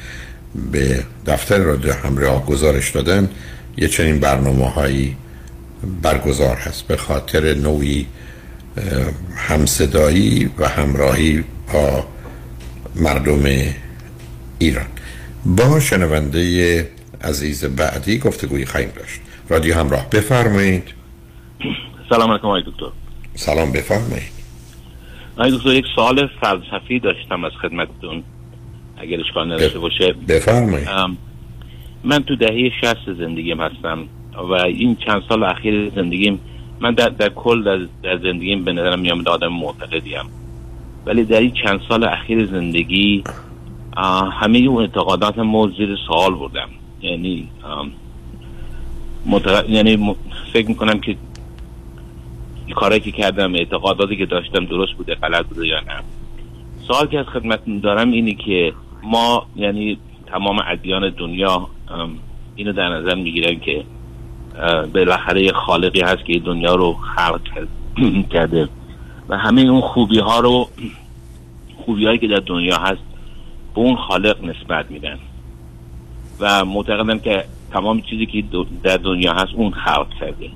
به دفتر رادیو همراه گزارش دادن یه چنین برنامه هایی برگزار هست. به خاطر نوعی همصدایی و همراهی با مردم ایران. با شنونده عزیز بعدی گفتگوی خواهیم داشت. رادیو همراه بفرمایید. سلام علیکم آقای دکتر. سلام بفرمایید. آقای دکتر یک سوال فلسفی داشتم از خدمتتون. اگر اشکال نداشته باشه. بفرمایید. من تو دهه شست زندگیم هستم و این چند سال اخیر زندگیم من در, در کل در, در زندگیم به نظرم میام آدم معتقدیم. ولی در این چند سال اخیر زندگی همه اون اعتقادات ما زیر سوال بردم. یعنی متق... یعنی فکر می‌کنم که کارایی که کردم اعتقاداتی که داشتم درست بوده غلط بوده یا نه. سوال که از خدمت دارم اینه که ما یعنی تمام ادیان دنیا اینو در نظر می‌گیرن که بالاخره خالقی هست که دنیا رو خلق کرد- (clears throat) کرده. و همه اون خوبی ها رو خوبی هایی که در دنیا هست به اون خالق نسبت میدن. و معتقدم که تمام چیزی که در دنیا هست اون خلق کرده.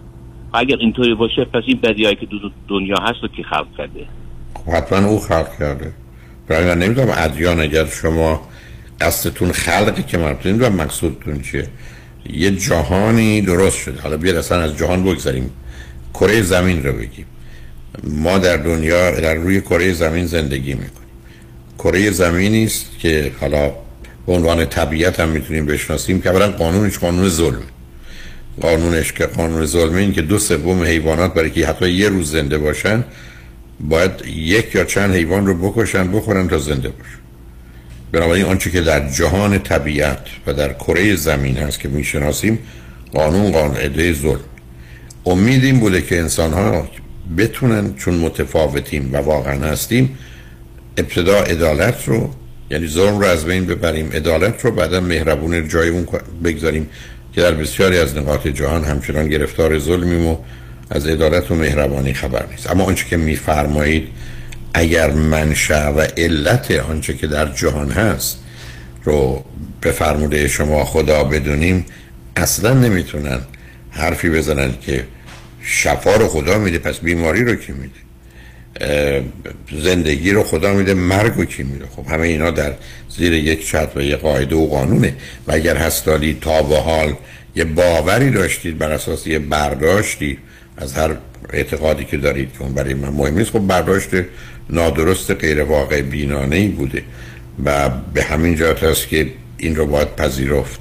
اگر اینطوری باشه پس این بدیهایی که دو دنیا هست رو کی خلق کرده؟ خب حتما او خلق کرده. برای من نمی‌دونم ادیان اگر شما قصدتون خلقی که من نمی‌دونم مقصودتون چیه. یه جهانی درست شده. حالا بیاد اصلا از جهان بگذاریم کره زمین رو بگیم. ما در دنیا در روی کره زمین زندگی می‌کنیم. کره زمینی است که حالا به عنوان طبیعت هم می‌تونیم بشناسیم که اولا قانونش قانون ظلم. قانونش که قانون ظلم این که دو سوم حیوانات برای که حتی یه روز زنده باشن باید یک یا چند حیوان رو بکشن بخورن تا زنده باشن بنابراین آنچه که در جهان طبیعت و در کره زمین هست که می‌شناسیم قانون قاعده ظلم. امید این بوده که انسان ها بتونن چون متفاوتیم و واقعا هستیم ابتدا عدالت رو یعنی ظلم رو از بین ببریم عدالت رو بعدا مهربون جای اون بگذاریم. که در بسیاری از نقاط جهان همچنان گرفتار ظلمیم و از عدالت و مهربانی خبر نیست. اما آنچه که میفرمایید اگر منشأ و علت آنچه که در جهان هست رو به فرموده شما خدا بدونیم اصلا نمی‌تونن حرفی بزنن که شفا رو خدا میده پس بیماری رو کی میده؟ زندگی رو خدا میده مرگ رو کی میده؟ خب همه اینا در زیر یک چتر و یه قاعده و قانونه. و اگر هستالی تا به حال یه باوری داشتید بر اساس یه برداشتی از هر اعتقادی که دارید که اون برای من مهم نیست خب برداشت نادرست غیر واقع بینانه ای بوده. و به همین جهت است که این رو باید پذیرفت.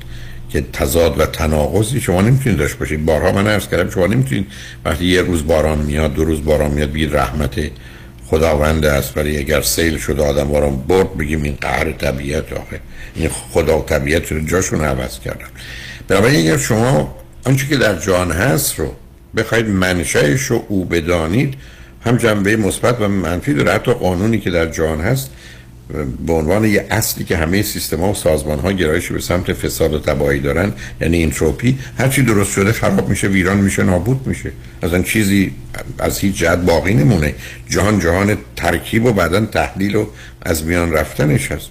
که تضاد و تناقضی شما نمی‌تونید داشته باشید بارها من عرض کردم شما نمی‌تونید وقتی یه روز باران میاد دو روز باران میاد بگید رحمت خداوند است ولی اگر سیل شده آدم باران برد بگیم این قهر طبیعت آخه این خدا و طبیعت رو جاشون عوض کردن. بنابراین اگر شما آنچه که در جان هست رو بخواید منشأش رو او بدانید هم جنبه مثبت و منفی داره. حتی قانونی که در جهان هست به عنوان یه اصلی که همه سیستم ها و سازمان ها گرایش به سمت فساد و تباهی دارن یعنی اینتروپی هرچی درست شده خراب میشه ویران میشه نابود میشه. آن چیزی از هیچ جهت باقی نمونه. جهان جهان ترکیب و بعدا تحلیل و از میان رفتنش هست.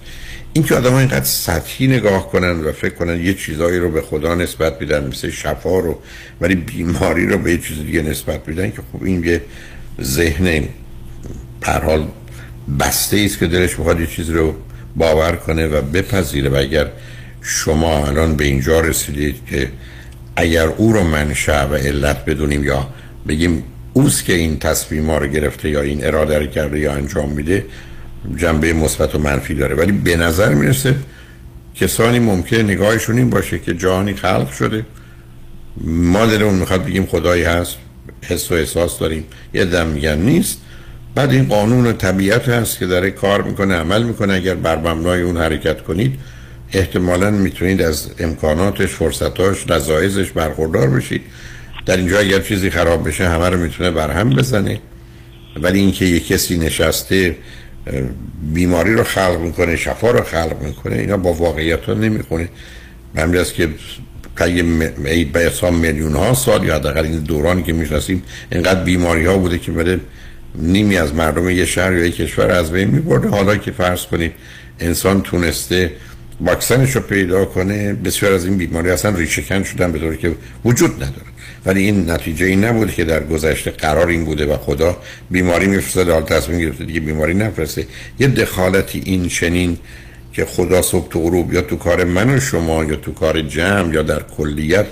این که آدم اینقدر سطحی نگاه کنن و فکر کنن یه چیزایی رو به خدا نسبت میدن مثل شفا رو ولی بیماری رو به یه چیز دیگه نسبت میدن که خب این یه ذهن پر حال بسته است که دلش می‌خواد یه چیز رو باور کنه و بپذیره. و اگر شما الان به اینجا رسیدید که اگر او رو منشأ و علت بدونیم یا بگیم اوست که این تصمیم ما رو گرفته یا این اراده رو کرده یا انجام میده جنبه مثبت و منفی داره. ولی به نظر می‌رسه کسانی ممکن نگاهشون این باشه که جهانی خلق شده. ما دلمون می‌خواد بگیم خدایی هست حس و احساس داریم. یه دم میگن نیست. بعد این قانون طبیعت هست که داره کار می‌کنه عمل می‌کنه. اگر بر مبنای اون حرکت کنید احتمالا می‌تونید از امکاناتش فرصتاش لذایزش برخوردار بشید. در اینجا اگر چیزی خراب بشه همه رو می‌تونه برهم بزنه. ولی اینکه یه کسی نشسته بیماری رو خلق می‌کنه شفا رو خلق می‌کنه اینا با واقعیت ها نمی‌خونه. به که به حساب میلیون ها سال یا حداقل این دورانی که می‌شناسیم اینقدر بیماری ها بوده که بره نیمی از مردم یه شهر یا یه کشور از بین میبرده. حالا که فرض کنید انسان تونسته واکسنش رو پیدا کنه بسیار از این بیماری اصلا ریشهکن شدن به طوری که وجود نداره. ولی این نتیجه این نبوده که در گذشته قرار این بوده و خدا بیماری میفرسته حال تصمیم گرفته دیگه بیماری نفرسته یه دخالتی این چنین که خدا صبح تو غروب یا تو کار من و شما یا تو کار جمع یا در کلیت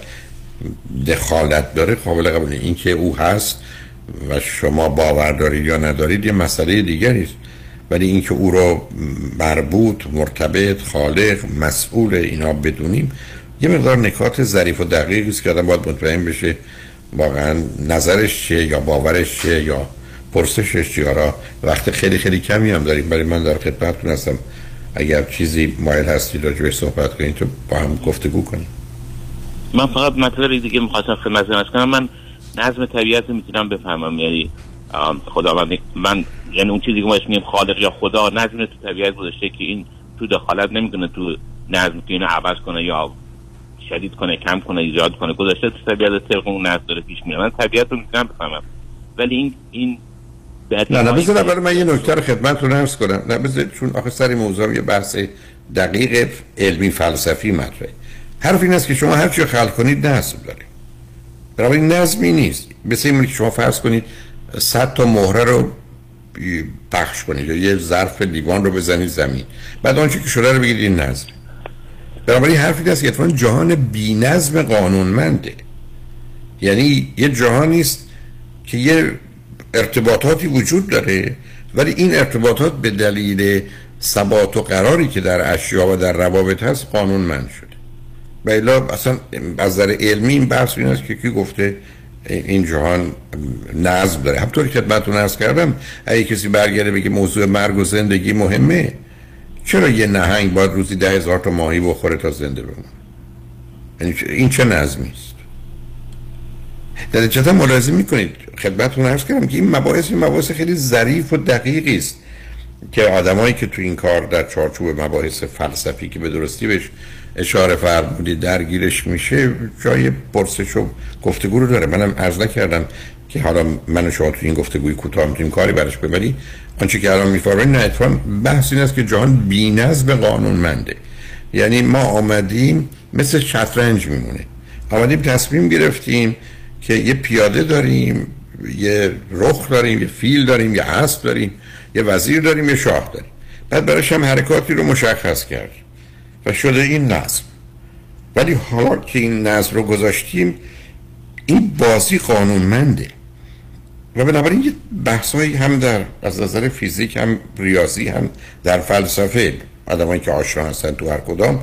دخالت داره قابل قبوله این که او هست. و شما باور دارید یا ندارید یه مسئله دیگری است. ولی اینکه او رو مربوط مرتبط خالق مسئول اینا بدونیم یه مقدار نکات ظریف و دقیقی است که آدم باید مطمئن بشه واقعا نظرش چیه یا باورش چیه یا پرسشش چیه. را وقت خیلی خیلی کمی هم داریم برای من در خدمتتون هستم. اگر چیزی مایل هستید راجع صحبت کنید تو با هم گفتگو کنید من فقط مطلب دیگه می‌خواستم خدمت کنم. من نظم طبیعت رو می‌تونم بفهمم. یعنی آم، خدا من, من یعنی اون چیزی که ما اسمیم خالق یا خدا نظم تو طبیعت گذاشته که این تو دخالت نمی‌کنه تو نظم که اینو عوض کنه یا شدید کنه کم کنه ایجاد کنه. گذاشته تو طبیعت طبق اون نظم داره پیش میره من طبیعت رو می‌تونم بفهمم. ولی این این نه نه بذار اول من یه نکته رو خدمتتون عرض کنم. نه بذار چون آخه سر موضوع یه بحث دقیق علمی فلسفی مطرحه. حرف این است که شما هر چی خلق کنید نظم دارید. برای نظمی نیست. مثل این که شما فرض کنید صد تا مهره رو پخش کنید یا یه ظرف لیوان رو بزنید زمین. بعد آنچه که شده رو بگید این نظم. بنابراین حرف این است که اتفاقا جهان بی نظم قانونمنده. یعنی یه جهانی است که یه ارتباطاتی وجود داره ولی این ارتباطات به دلیل ثبات و قراری که در اشیا و در روابط هست قانونمند شده. و الا اصلا از نظر علمی این بحث این است که کی گفته این جهان نظم داره. همطوری که خدمتتون عرض کردم اگه کسی برگرده بگه موضوع مرگ و زندگی مهمه چرا یه نهنگ باید روزی ده هزار تا ماهی بخوره تا زنده بمونه؟ یعنی این چه نظمی است؟ در ملاحظه می‌کنید. خدمتتون عرض کردم که این مباحث این مباحث خیلی ظریف و دقیقی است که آدمایی که تو این کار در چارچوب مباحث فلسفی که به درستی بهش اشاره فرمودی درگیرش میشه جای پرسش و گفتگو رو داره. منم عرض نکردم که حالا من و شما تو این گفتگوی کوتاه می‌تونیم کاری براش ولی آنچه که الان میفرمایید نه اتفاقا بحث این است که جهان بی‌نظم قانونمنده. یعنی ما آمدیم مثل شطرنج میمونه. آمدیم تصمیم گرفتیم که یه پیاده داریم یه رخ داریم یه فیل داریم یه اسب داریم یه وزیر داریم یه شاه داریم. بعد براش هم حرکاتی رو مشخص کرد و شده این نظم. ولی حالا که این نظم رو گذاشتیم این بازی قانونمنده. و بنابراین یه بحثایی هم در از نظر فیزیک هم ریاضی هم در فلسفه آدمایی که آشنا هستن تو هر کدام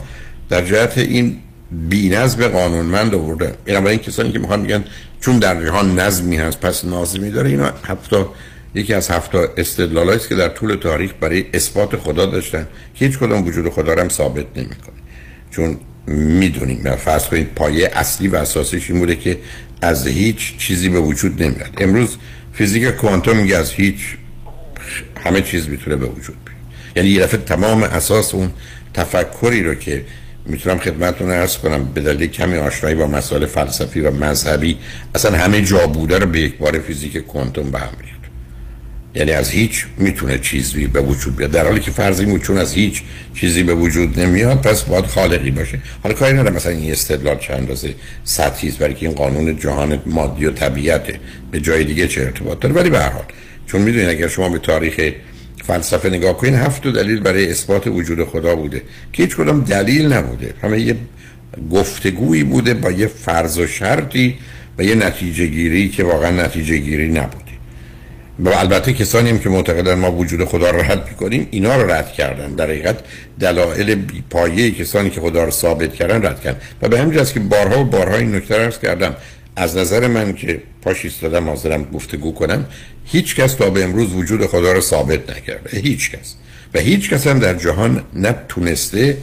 در جهت این بی نظم قانونمند آورده بنابراین کسانی که می‌خوان میگن چون در جهان نظمی هست پس ناظمی داره اینا هفتا یکی از هفتا استدلال است که در طول تاریخ برای اثبات خدا داشتن که هیچ کدام وجود خدا رو هم ثابت نمی‌کنه. چون می‌دونیم فرض کنید پایه اصلی و اساسیش این بوده که از هیچ چیزی به وجود نمیاد. امروز فیزیک کوانتوم میگه از هیچ همه چیز می‌تونه به وجود بیاد. یعنی یه دفعه تمام اساس اون تفکری رو که می‌تونم خدمتتون عرض کنم به دلیل کمی آشنایی با مسائل فلسفی و مذهبی اصلا همه جا بوده رو به یک بار فیزیک کوانتوم به هم ریخت. یعنی از هیچ می‌تونه چیزی به وجود بیاد. در حالی که فرضی چون از هیچ چیزی به وجود نمیاد پس باید خالقی باشه. حالا کاری نداره مثلا این استدلال چند اندازه سطحی است برای که این قانون جهان مادی و طبیعته به جای دیگه چه ارتباط داره؟ ولی به هر حال چون می‌دونید اگر شما به تاریخ فلسفه نگاه کنین هفت دلیل برای اثبات وجود خدا بوده که هیچ کدام دلیل نبوده. همه یه گفتگویی بوده با یه فرض و شرطی و یه نتیجه گیری که واقعا نتیجه گیری نبوده و البته کسانی هم که معتقدن ما وجود خدا رو رد می‌کنیم اینا رو رد کردن. در حقیقت دلایل پایه کسانی که خدا رو ثابت کردن رد کردن. و به همین که بارها و بارها این نکته عرض کردم. از نظر من که پاش ایستادم حاضرم گفتگو کنم هیچ کس تا به امروز وجود خدا رو ثابت نکرده. هیچ کس. و هیچ کس هم در جهان نتونسته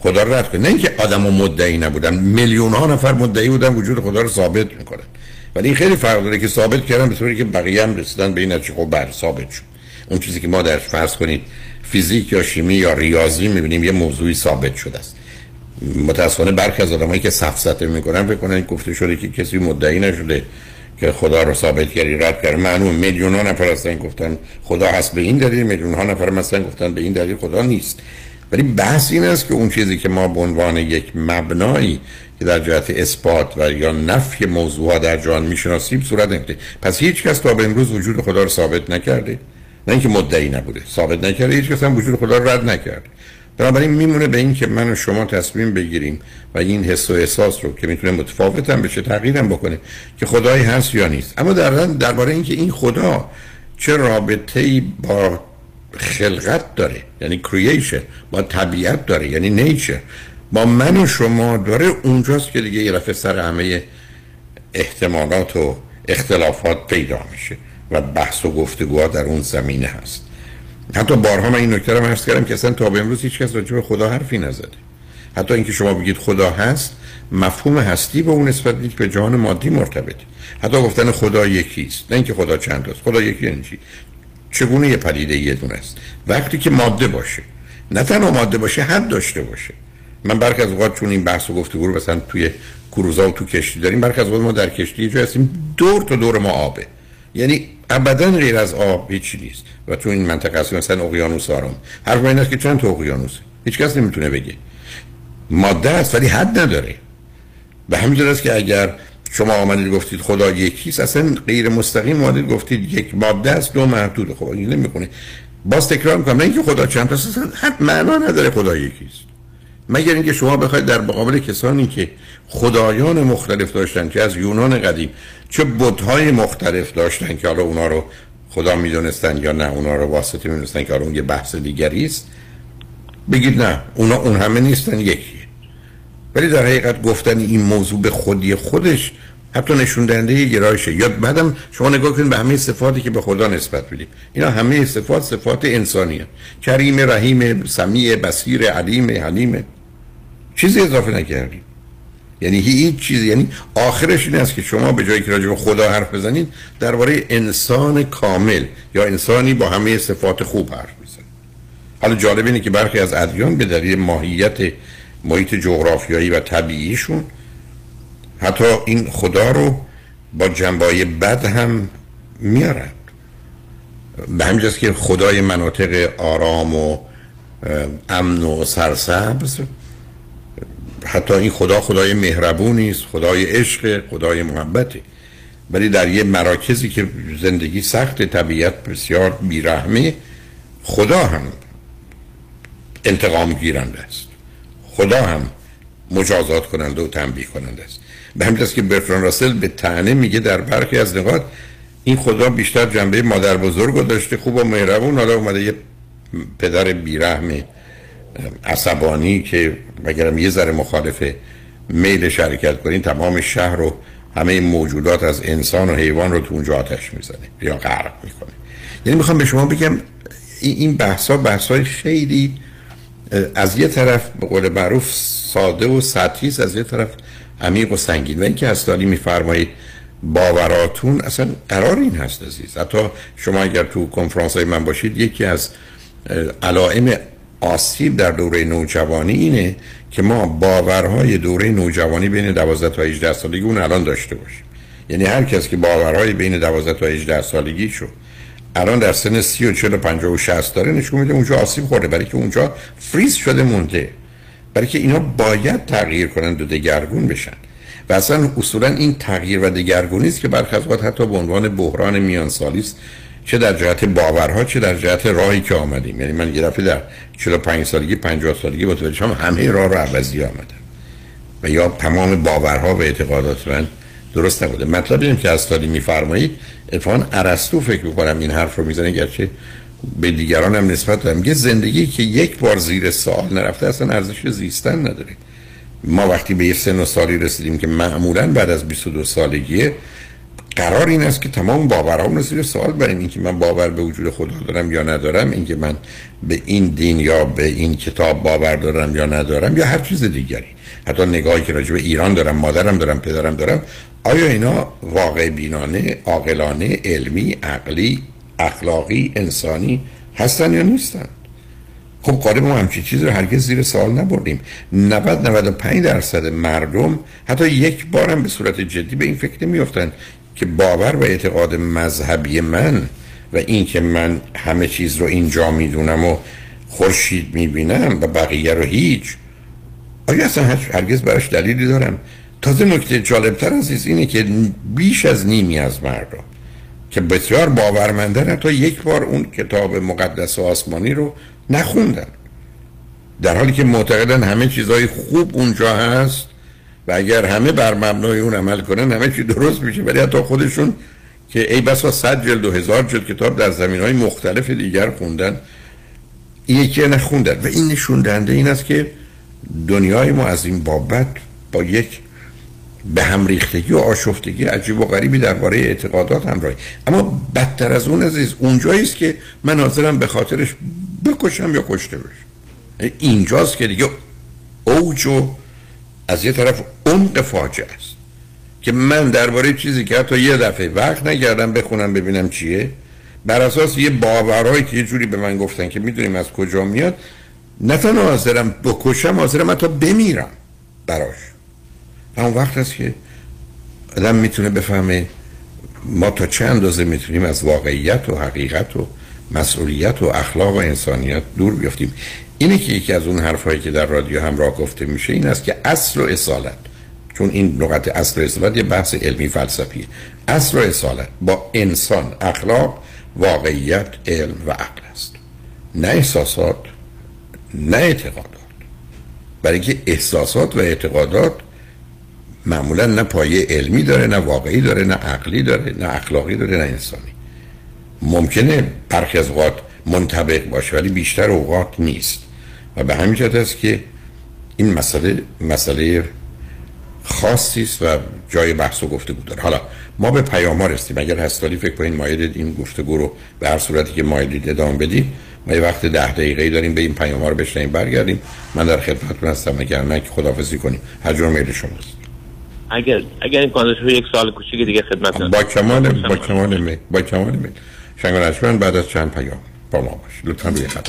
خدا رو رد کنه. نه اینکه آدم مدعی نبودن میلیون ها نفر مدعی بودن وجود خدا رو ثابت می‌کنن. ولی این خیلی فرق داره که ثابت کردن به طوری که بقیه هم رسیدن به این نتیجه. خب بر ثابت شد. اون چیزی که ما در فرض کنید فیزیک یا شیمی یا ریاضی می‌بینیم یه موضوعی ثابت شده است. متاسفانه برخی از آدمایی که سفسطه می‌کنن فکر کنن گفته شده که کسی مدعی نشده که خدا رو ثابت کردی رد کرد معلوم میلیون ها نفر هستن گفتن خدا هست به این دلیل میلیون ها نفر مثلا گفتن به این دلیل خدا نیست. ولی بحث این است که اون چیزی که ما به عنوان یک مبنایی که در جهت اثبات و یا نفی موضوع در جهان می‌شناسیم صورت نمیده پس هیچ کس تا به امروز وجود خدا رو ثابت نکرده. نه اینکه مدعی نبوده ثابت نکرده هیچ کس هم وجود خدا رو رد نکرده. بنابراین میمونه به این که من و شما تصمیم بگیریم و این حس و احساس رو که می‌تونه متفاوت هم بشه تغییرم بکنه که خدایی هست یا نیست. اما در درباره اینکه این خدا چه رابطه با خلقت داره یعنی کرییشن با طبیعت داره یعنی نیچر با من و شما داره اونجاست که دیگه یه رفع سر همه احتمالات و اختلافات پیدا میشه و بحث و گفتگوها در اون زمینه هست. حتی بارها من این نکته رو عرض کردم که اصلا تا به امروز هیچ کس راجع به خدا حرفی نزده. حتی اینکه شما بگید خدا هست مفهوم هستی به اون نسبت نیست به جهان مادی مرتبط. حتی گفتن خدا یکیست نه اینکه خدا چند است. خدا یکی یعنی چی؟ چگونه یه پدیده یه دونه است؟ وقتی که ماده باشه. نه تنها ماده باشه حد داشته باشه. من برخی از اوقات چون این بحث و گفتگو رو مثلا توی کروزا و تو کشتی داریم برخی از اوقات ما در کشتی جای هستیم دور تا دور ما آبه. یعنی ابدا غیر از آب هیچی نیست. و تو این منطقه هست مثلا اقیانوس آرام. حرف این است که چند تا اقیانوس؟ هیچ کس نمی‌تونه بگه. ماده است ولی حد نداره. به همین است که اگر شما آمدید گفتید خدا یکیست اصلا غیر مستقیم آمدید گفتید یک ماده است دو محدود خب این نمی‌کنه باز تکرار می‌کنم نه اینکه خدا چند است اصلا حد معنا نداره خدا یکیست مگر اینکه شما بخواید در مقابل کسانی که خدایان مختلف داشتن که از یونان قدیم چه بت‌های مختلف داشتن که حالا اونا رو خدا می‌دونستن یا نه اونا رو واسطه می‌دونستن که حالا اون یه بحث دیگری است؟ بگید نه اونا اون همه نیستن یکیه ولی در حقیقت گفتن این موضوع به خودی خودش حتی نشون دهنده گرایشه. یا بعدم شما نگاه کنید به همه صفاتی که به خدا نسبت بدید اینا همه صفات صفات انسانیه. کریم رحیم سمیع بصیر علیم حلیم. چیزی اضافه نکردیم. یعنی هیچ چیزی. یعنی آخرش این است که شما به جایی که راجع به خدا حرف بزنید درباره انسان کامل یا انسانی با همه صفات خوب حرف می‌زنید. حالا جالب اینه که برخی از ادیان به دلیل ماهیت محیط جغرافیایی و طبیعیشون حتی این خدا رو با جنبای بد هم میارند به همینجاست که خدای مناطق آرام و امن و سرسبز حتی این خدا خدای مهربونی است خدای عشق خدای محبته ولی در یه مراکزی که زندگی سخت طبیعت بسیار بیرحمه خدا هم انتقام گیرنده است. خدا هم مجازات کننده و تنبیه کننده است. به همین که برفران راسل به تنه میگه در برخی از نقاط این خدا بیشتر جنبه مادر بزرگ داشته خوب و مهربون. حالا اومده یه پدر بیرحم عصبانی که مگرم یه ذره مخالف میل شرکت کنین تمام شهر و همه موجودات از انسان و حیوان رو تو اونجا آتش می‌زنه یا غرق می‌کنه. یعنی می‌خوام به شما بگم این بحثا بحثای خیلی از یه طرف به قول معروف ساده و سطحی از یه طرف عمیق و سنگین. و اینکه استالی میفرمایید باوراتون اصلا قرار این هست عزیز. حتی شما اگر تو کنفرانس های من باشید یکی از علائم آسیب در دوره نوجوانی اینه که ما باورهای دوره نوجوانی بین 12 تا 18 سالگی اون الان داشته باشیم. یعنی هر کس که باورهای بین 12 تا 18 سالگی شو الان در سن 30 و 40 و 50 و 60 داره نشون میده اونجا آسیب خورده برای که اونجا فریز شده مونده. برای که اینا باید تغییر کنند و دگرگون بشن. و اصلا اصولا این تغییر و دگرگونی است که برخی از حتی به عنوان بحران میان سالی است چه در جهت باورها چه در جهت راهی که آمدیم. یعنی من یه در 45 سالگی 50 سالگی متوجه شدم همه راه رو عوضی آمدم. و یا تمام باورها و اعتقادات من درست نبوده. اینه که از تالی میفرمایید اتفاقا ارسطو فکر می‌کنم این حرف رو می‌زنه گرچه به دیگران هم نسبت دارم. میگه زندگی که یک بار زیر سوال نرفته اصلا ارزش زیستن نداره. ما وقتی به یه سن و سالی رسیدیم که معمولا بعد از 22 سالگیه قرار این است که تمام باورام رو زیر سوال بریم. اینکه من باور به وجود خدا دارم یا ندارم اینکه من به این دین یا به این کتاب باور دارم یا ندارم یا هر چیز دیگری. حتی نگاهی که راجع به ایران دارم مادرم دارم پدرم دارم آیا اینا واقع بینانه عاقلانه علمی عقلی اخلاقی انسانی هستن یا نیستن. خب قالب ما همچی چیزی رو هرگز زیر سوال نبردیم. 90 95 درصد مردم حتی یک بارم به صورت جدی به این فکر نمیافتن که باور و اعتقاد مذهبی من و این که من همه چیز رو اینجا می‌دونم و خورشید می‌بینم و بقیه رو هیچ آیا اصلا هرگز براش دلیلی دارم؟ تازه نکته جالبتر عزیز اینه که بیش از نیمی از مردم که بسیار باورمندن تا یک بار اون کتاب مقدس آسمانی رو نخوندن. در حالی که معتقدن همه چیزهای خوب اونجا هست و اگر همه بر مبنای اون عمل کنن همه چی درست میشه. ولی حتی خودشون که ای بسا صد جلد و هزار جلد کتاب در زمین های مختلف دیگر خوندن یکی نخوندن. و این نشون دهنده این است که دنیای ما از این بابت با یک به هم ریختگی و آشفتگی عجیب و غریبی درباره اعتقادات همراهی. اما بدتر از اون عزیز اونجایی است که من حاضرم به خاطرش بکشم یا کشته بشم. اینجاست که دیگه اوج از یه طرف عمق فاجعه است. که من درباره چیزی که حتی یه دفعه وقت نگردم بخونم ببینم چیه. بر اساس یه باورهایی که یه جوری به من گفتن که می‌دونیم از کجا میاد نه تنها حاضرم بکشم حاضرم حتی بمیرم براش. اون وقت است که آدم می‌تونه بفهمه ما تا چه اندازه می‌تونیم از واقعیت و حقیقت و مسئولیت و اخلاق و انسانیت دور بیافتیم. اینه که یکی از اون حرفایی که در رادیو همراه گفته میشه این است که اصل و اصالت چون این لغت اصل و اصالت یه بحث علمی فلسفیه اصل و اصالت با انسان اخلاق واقعیت علم و عقل است. نه احساسات نه اعتقادات. برای که احساسات و اعتقادات معمولا نه پایه علمی داره نه واقعی داره نه عقلی داره نه اخلاقی داره نه انسانی. ممکنه برخی از اوقات منطبق باشه ولی بیشتر اوقات نیست. و به همین جهت است که این مسئله مسئله خاصی است و جای بحث و گفتگو داره. حالا ما به پیام ها رسیم اگر هستالی فکر کنید مایلید این گفتگو رو به هر صورتی که مایلید ادامه بدیم. ما یه وقت ده دقیقه داریم به این پیام ها رو بشنیم برگردیم. من در خدمتتون هستم اگر نه که خداحافظی کنیم. هر جور میل شماست اگر اگر این کاندش یک سال کوچیک دیگه خدمت با کمال با کمال با کمال میل شنگ بعد از چند پیام با ما باش. لطفا روی خط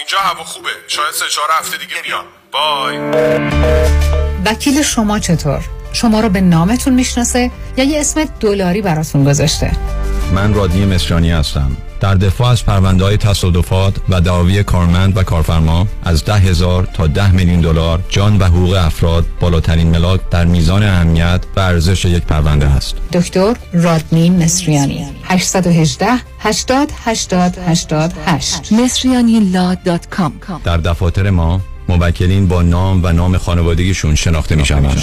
اینجا هوا خوبه شاید سه چهار هفته دیگه بیان بای وکیل شما چطور؟ شما رو به نامتون می‌شناسه یا یه اسم دلاری براتون گذاشته؟ من رادی مصریانی هستم در دفاع از پرونده های تصادفات و دعاوی کارمند و کارفرما از ده هزار تا ده میلیون دلار جان و حقوق افراد بالاترین ملاک در میزان اهمیت و ارزش یک پرونده است. دکتر رادنی مصریانی 818 80 80 88 مصریانی در دفاتر ما موکلین با نام و نام خانوادگیشون شناخته می شوند.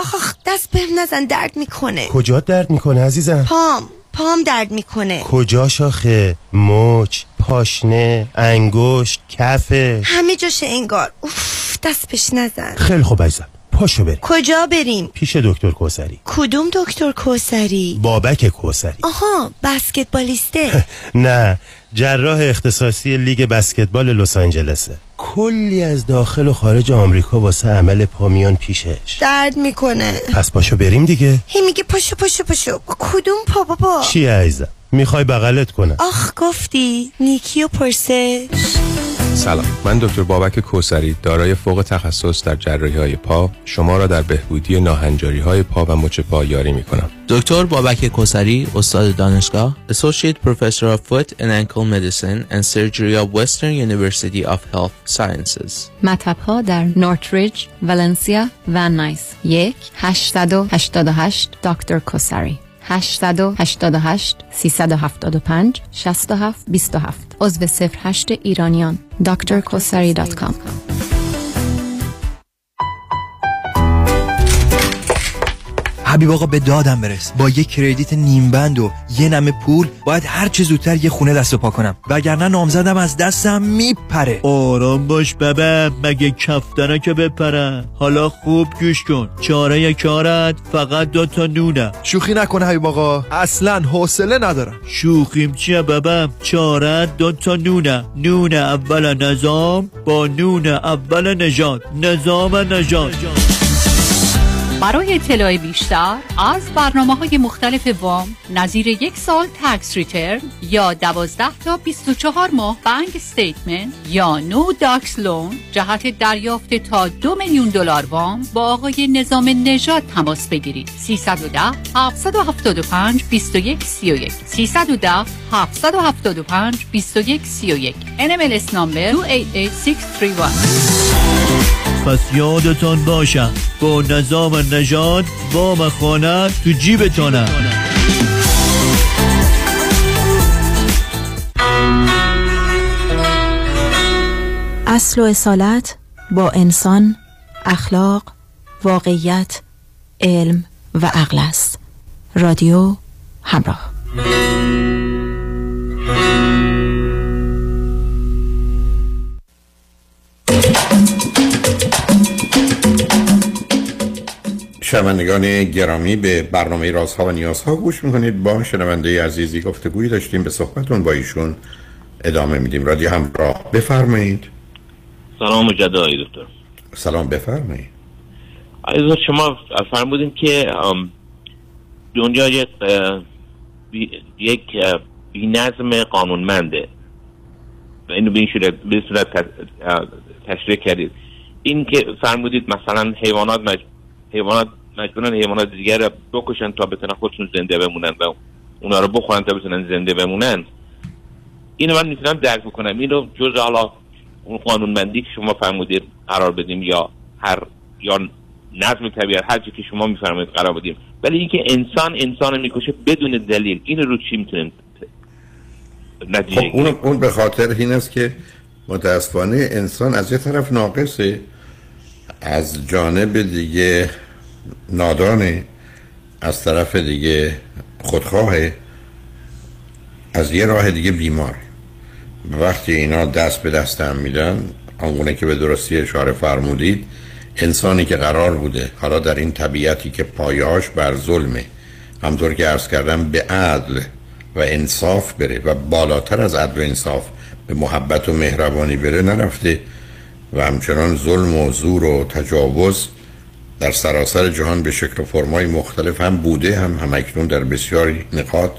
آخ دست بهم نزن درد می‌کنه. کجا درد می‌کنه عزیزم؟ پام پام درد می‌کنه. کجا شاخه؟ مچ پاشنه انگشت کفه؟ همه جاش انگار. اوف دست بهش نزن. خیلی خوب عزیزم. پاشو بریم. کجا بریم؟ پیش دکتر کوسری کدوم دکتر کوسری بابک کوسری آها بسکتبالیسته. (laughs) نه جراح اختصاصی لیگ بسکتبال لس آنجلسه. کلی از داخل و خارج آمریکا واسه عمل پامیان پیشش. درد می‌کنه. پس پاشو بریم دیگه. هی میگه پاشو پاشو پاشو. کدوم پا بابا؟ چی عزیزم؟ می‌خوای بغلت کنم. آخ گفتی. نیکی و پرسش. سلام. من دکتر بابک کوسری دارای فوق تخصص در جراحی های پا. شما را در بهبودی ناهنجاری های پا و مچ پا یاری می کنم دکتر بابک کوسری استاد دانشگاه Associate Professor of Foot and Ankle Medicine and Surgery of Western University of Health Sciences. مطب ها در نورتریج، ولنسیا و نایس. یک 888 دکتر کوسری 888 375 67 27 عضو 08 ایرانیان. drkosari.com حبیب آقا به دادم برس. با یه کردیت نیم بند و یه نمه پول باید هر چه زودتر یه خونه دست و پا کنم. وگرنه نامزدم از دستم میپره. آرام باش ببم مگه کفتره که بپره. حالا خوب گوش کن. چاره کارت فقط دو تا نونه. شوخی نکنه حبیب آقا. اصلا حوصله ندارم. شوخیم چیه ببم چاره دو تا نونه. نون اول نظام با نون اول نژاد نظام نژاد برای اطلاع بیشتر از برنامه های مختلف وام نظیر یک سال tax return یا 12 تا 24 ماه bank statement یا no docs loan جهت دریافت تا دو میلیون دلار وام با آقای نظام نژاد تماس بگیرید. 310 775 21 31 310 775 21 31 NMLS نامبر 288631 پس یادتان باشم با نظام نژاد وام خانه تو جیبتانه. اصل و اصالت با انسان اخلاق واقعیت علم و عقل است. رادیو همراه. شنوندگان گرامی به برنامه رازها و نیازها گوش می‌کنید. با شنونده عزیزی گفتگویی داشتیم به صحبتون با ایشون ادامه میدیم. رادیو همراه بفرمایید. سلام مجدد آقای دکتر. سلام بفرمایید. آقای شما فرمودین که دنیا یک یک بی نظم قانونمنده. و اینو به این صورت به صورت تشریح کردید. این که فرمودید مثلا حیوانات مج... حیوانات مجبورن حیوانات دیگر رو بکشن تا بتونن خودشون زنده بمونن و اونا رو بخورن تا بتونن زنده بمونن. اینو من می‌تونم درک بکنم. اینو جز حالا اون قانونمندی که شما فرمودید قرار بدیم یا هر یا نظم طبیعت هر چی که شما میفرمایید قرار بدیم. ولی اینکه انسان انسان می‌کشه بدون دلیل اینو رو چی می‌تونیم؟ خب اون, اون به خاطر این است که متاسفانه انسان از یه طرف ناقصه از جانب دیگه نادانه از طرف دیگه خودخواهه از یه راه دیگه بیمار. وقتی اینا دست به دست هم میدن آنگونه که به درستی اشاره فرمودید انسانی که قرار بوده حالا در این طبیعتی که پایاش بر ظلمه همطور که عرض کردم به عدل و انصاف بره و بالاتر از عدل و انصاف به محبت و مهربانی بره نرفته. و همچنان ظلم و زور و تجاوز در سراسر جهان به شکل و فرمای مختلف هم بوده هم همکنون در بسیاری نقاط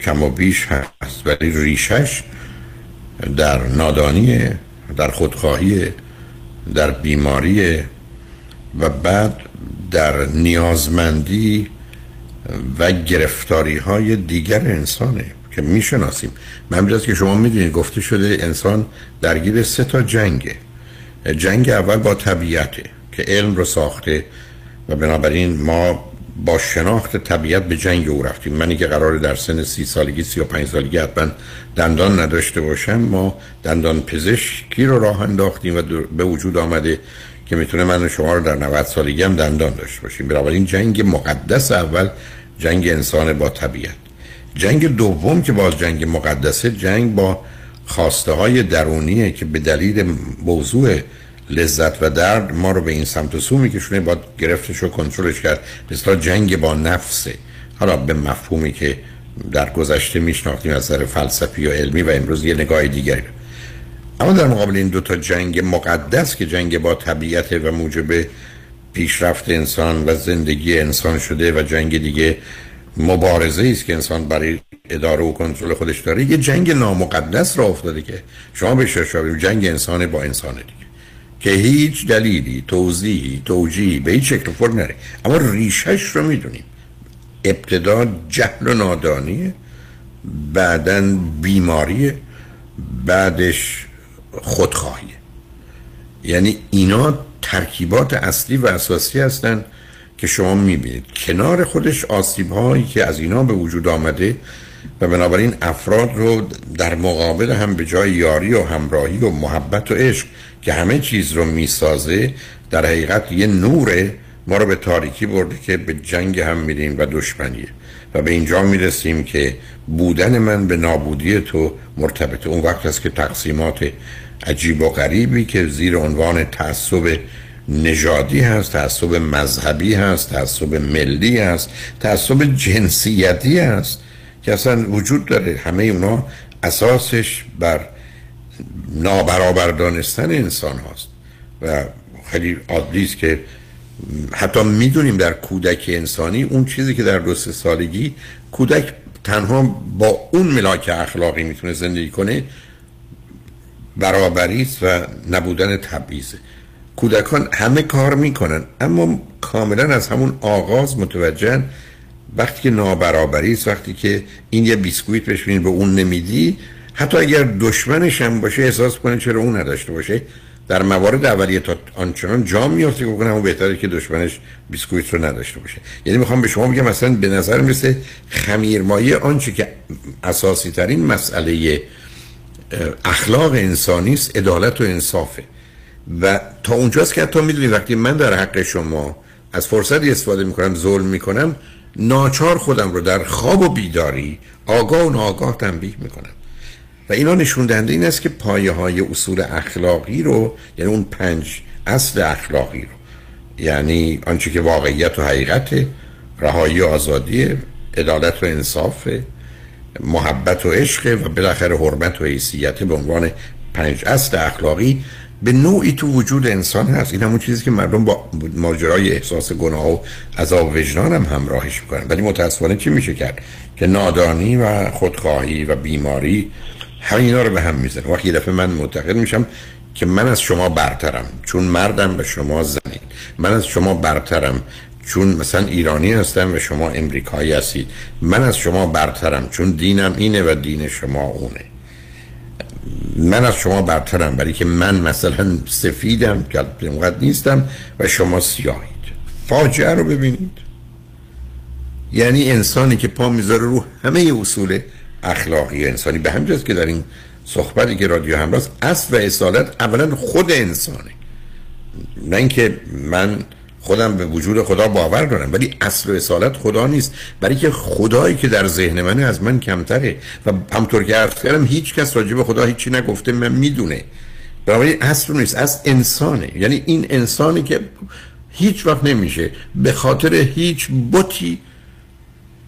کم و بیش هست. ولی ریشش در نادانی در خودخواهی در بیماری و بعد در نیازمندی و گرفتاری های دیگر انسانه که می‌شناسیم. من که شما می‌دونید گفته شده انسان درگیر سه تا جنگه. جنگ اول با طبیعته. که علم رو ساخته و بنابراین ما با شناخت طبیعت به جنگ او رفتیم. منی که قرار در سن سی سالگی سی و پنج سالگی حتما دندان نداشته باشم ما دندان پزشکی رو راه انداختیم و به وجود آمده که می‌تونه من و شما رو در 90 سالگی هم دندان داشته باشیم. بنابراین جنگ مقدس اول جنگ انسان با طبیعت. جنگ دوم که باز جنگ مقدسه جنگ با خواسته های درونیه که به دلیل موضوع لذت و درد ما رو به این سمت و سو میکشونه باید گرفتش و کنترلش کرد. مثلا جنگ با نفسه. حالا به مفهومی که در گذشته میشناختیم از نظر فلسفی و علمی و امروز یه نگاه دیگری. اما در مقابل این دوتا جنگ مقدس که جنگ با طبیعت و موجب پیشرفت انسان و زندگی انسان شده و جنگ دیگه مبارزه است که انسان برای اداره و کنترل خودش داره یه جنگ نامقدس را افتاده که شما به ششابیم جنگ انسان با انسان دیگه. که هیچ دلیلی توضیحی توجیهی به هیچ شکل فرم نره. اما ریشش رو می‌دونیم. ابتدا جهل و نادانیه بعدا بیماریه بعدش خودخواهیه. یعنی اینا ترکیبات اصلی و اساسی هستن که شما می‌بینید. کنار خودش آسیب هایی که از اینا به وجود آمده و بنابراین افراد رو در مقابل هم به جای یاری و همراهی و محبت و عشق که همه چیز رو می‌سازه در حقیقت یه نور ما رو به تاریکی برده که به جنگ هم میریم و دشمنیه و به اینجا می‌رسیم که بودن من به نابودی تو مرتبطه. اون وقت است که تقسیمات عجیب و غریبی که زیر عنوان تعصب نژادی هست تعصب مذهبی هست تعصب ملی هست تعصب جنسیتی هست که اصلا وجود داره. همه اونا اساسش بر نابرابر دانستن انسان هاست. و خیلی عادی است که حتی می‌دونیم در کودک انسانی اون چیزی که در دو سه سالگی کودک تنها با اون ملاک اخلاقی می‌تونه زندگی کنه برابری است و نبودن تبعیضه. کودکان همه کار می‌کنن اما کاملا از همون آغاز متوجه وقتی که نابرابری است وقتی که این یه بیسکویت بهش به اون نمیدی حتی اگر دشمنش هم باشه احساس کنه چرا اون نداشته باشه. در موارد اولیه تا آنچنان جا میافته که همون بهتره که دشمنش بیسکویت رو نداشته باشه. یعنی می‌خوام به شما بگم مثلا به نظر مثل خمیرمایه آنچه که اساسی ترین مسئله اخلاق انسانی است عدالت و انصافه. و تا اونجاست که حتی می‌دونید وقتی من در حق شما از فرصتی استفاده می‌کنم ظلم می‌کنم ناچار خودم رو در خواب و بیداری آگاه و ناآگاه تنبیه می‌کنم. و اینا نشون دهنده این است که پایه های اصول اخلاقی رو یعنی اون پنج اصل اخلاقی رو یعنی آنچه که واقعیت و حقیقت رهایی و آزادی عدالت و انصاف محبت و عشق و بالاخره حرمت و حیثیت به عنوان پنج اصل اخلاقی به نوعی تو وجود انسان هست. این همون چیزی که مردم با ماجرای احساس گناه و عذاب وجدان هم همراهش می‌کنن. ولی متاسفانه چی میشه کرد؟ که نادانی و خودخواهی و بیماری همین اینا رو به هم می‌زنه. وقتی یه دفعه من معتقد میشم که من از شما برترم چون مردم به شما زنید من از شما برترم چون مثلا ایرانی هستم و شما امریکایی هستید. من از شما برترم چون دینم اینه و دین شما اونه. من از شما برترم برای که من مثلا سفیدم که اونقدر نیستم و شما سیاهید. فاجعه رو ببینید. یعنی انسانی که پا می‌ذاره رو همه اصول اخلاقی انسانی. به همجاست که در این صحبتی که رادیو همراست اصل و اصالت اولا خود انسانه. نه اینکه من خودم به وجود خدا باور دارم ولی اصل و اصالت خدا نیست. برای که خدایی که در ذهن منه از من کمتره. و همطور که عرض کردم هیچ کس راجع خدا هیچی نگفته من می‌دونه. برای اصل نیست از انسانه. یعنی این انسانی که هیچ وقت نمیشه به خاطر هیچ بوتی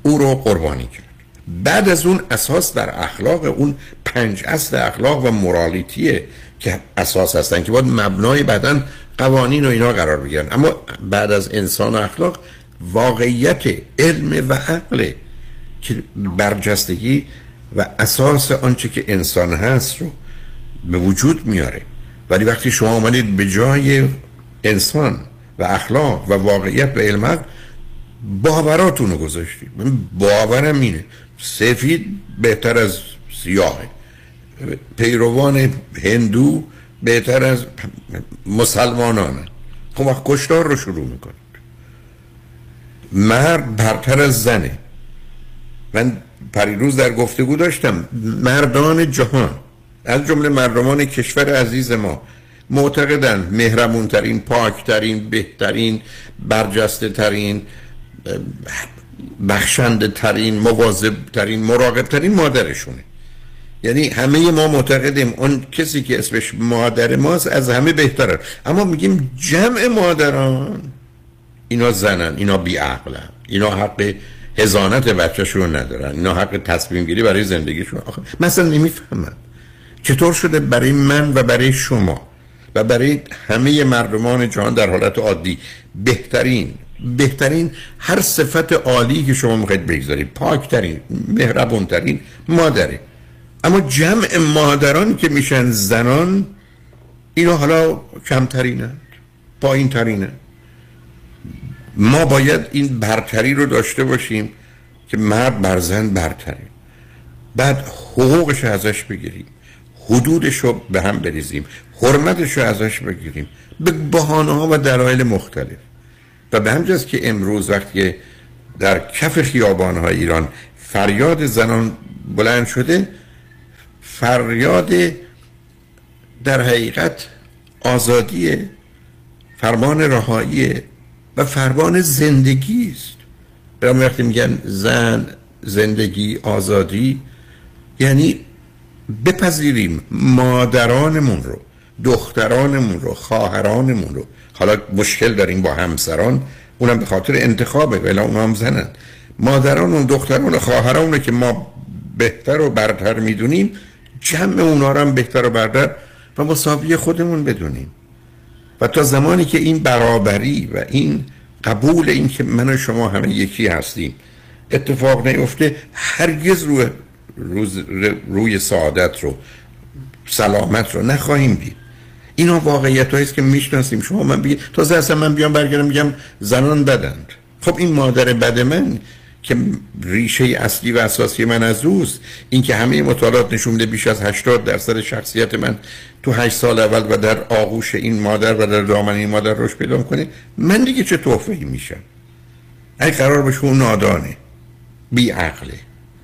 او رو قربانی کرد. بعد از اون اساس در اخلاق اون پنج اصل اخلاق و مورالیتیه که اساس هستن که باید مبنای بعدا قوانین و اینا قرار بگیرن. اما بعد از انسان اخلاق واقعیت علم و عقل که برجستگی و اساس آنچه که انسان هست رو به وجود میاره. ولی وقتی شما آمدید به جای انسان و اخلاق و واقعیت و علم باوراتون رو گذاشتید. باورم اینه. سفید بهتر از سیاهه پیروان هندو بهتر از مسلمانان. خب وقت کشتار رو شروع می‌کنید. مرد برتر از زنه. من پریروز در گفتگو داشتم مردان جهان. از جمله مردمان کشور عزیز ما. معتقدن مهرمونترین پاکترین بهترین برجسته ترین بخشنده ترین مواظب ترین مراقب ترین مادرشونه. یعنی همه ما معتقدیم اون کسی که اسمش مادر ماست از همه بهتره. اما میگیم جمع مادران. اینا زنن اینا بیعقلن اینا حق هزانت بچهشون ندارن اینا حق تصمیم گیری برای زندگیشون. آخه مثلا نمی‌فهمم چطور شده برای من و برای شما و برای همه مردمان جهان در حالت عادی بهترین بهترین هر صفت عالی که شما می‌خواید بگذارید. پاکترین مهربونترین مادره. اما جمع مادران که میشن زنان اینا حالا کمترینن پایین ترینن ما باید این برتری رو داشته باشیم که مرد بر زن برتره. بعد حقوقش ازش بگیریم. حدودش رو به هم بریزیم. حرمتش رو ازش بگیریم. به بحانه ها و دلایل مختلف. و به همجاست که امروز وقتی در کف خیابان های ایران فریاد زنان بلند شده فریاد در حقیقت آزادی فرمان رهایی و فرمان زندگی است. برام وقتی میگن زن زندگی آزادی یعنی بپذیریم مادرانمون رو دخترانمون رو خواهرانمون رو. حالا مشکل داریم با همسران اونم به خاطر انتخابه ولی اونا هم زنن. مادران و دختران و خواهران که ما بهتر و برتر می‌دونیم جمع اونا هم بهتر و برتر و مساوی خودمون بدونیم. و تا زمانی که این برابری و این قبول این که من و شما همه یکی هستیم اتفاق نیفته هرگز روی, روز روی سعادت رو سلامت رو نخواهیم دید. اینا واقعیت است که می‌شناسیم. شما من بگید تازه اصلا من بیام برگردم میگم زنان بدند. خب این مادر بد من که ریشه اصلی و اساسی من از اوست این که همه مطالعات نشون میده بیش از 80 درصد شخصیت من تو 8 سال اول و در آغوش این مادر و در دامن این مادر رشد پیدا کنه من دیگه چه توفیقی میشم؟ اگه قرار باشه اون نادانه بی عقله.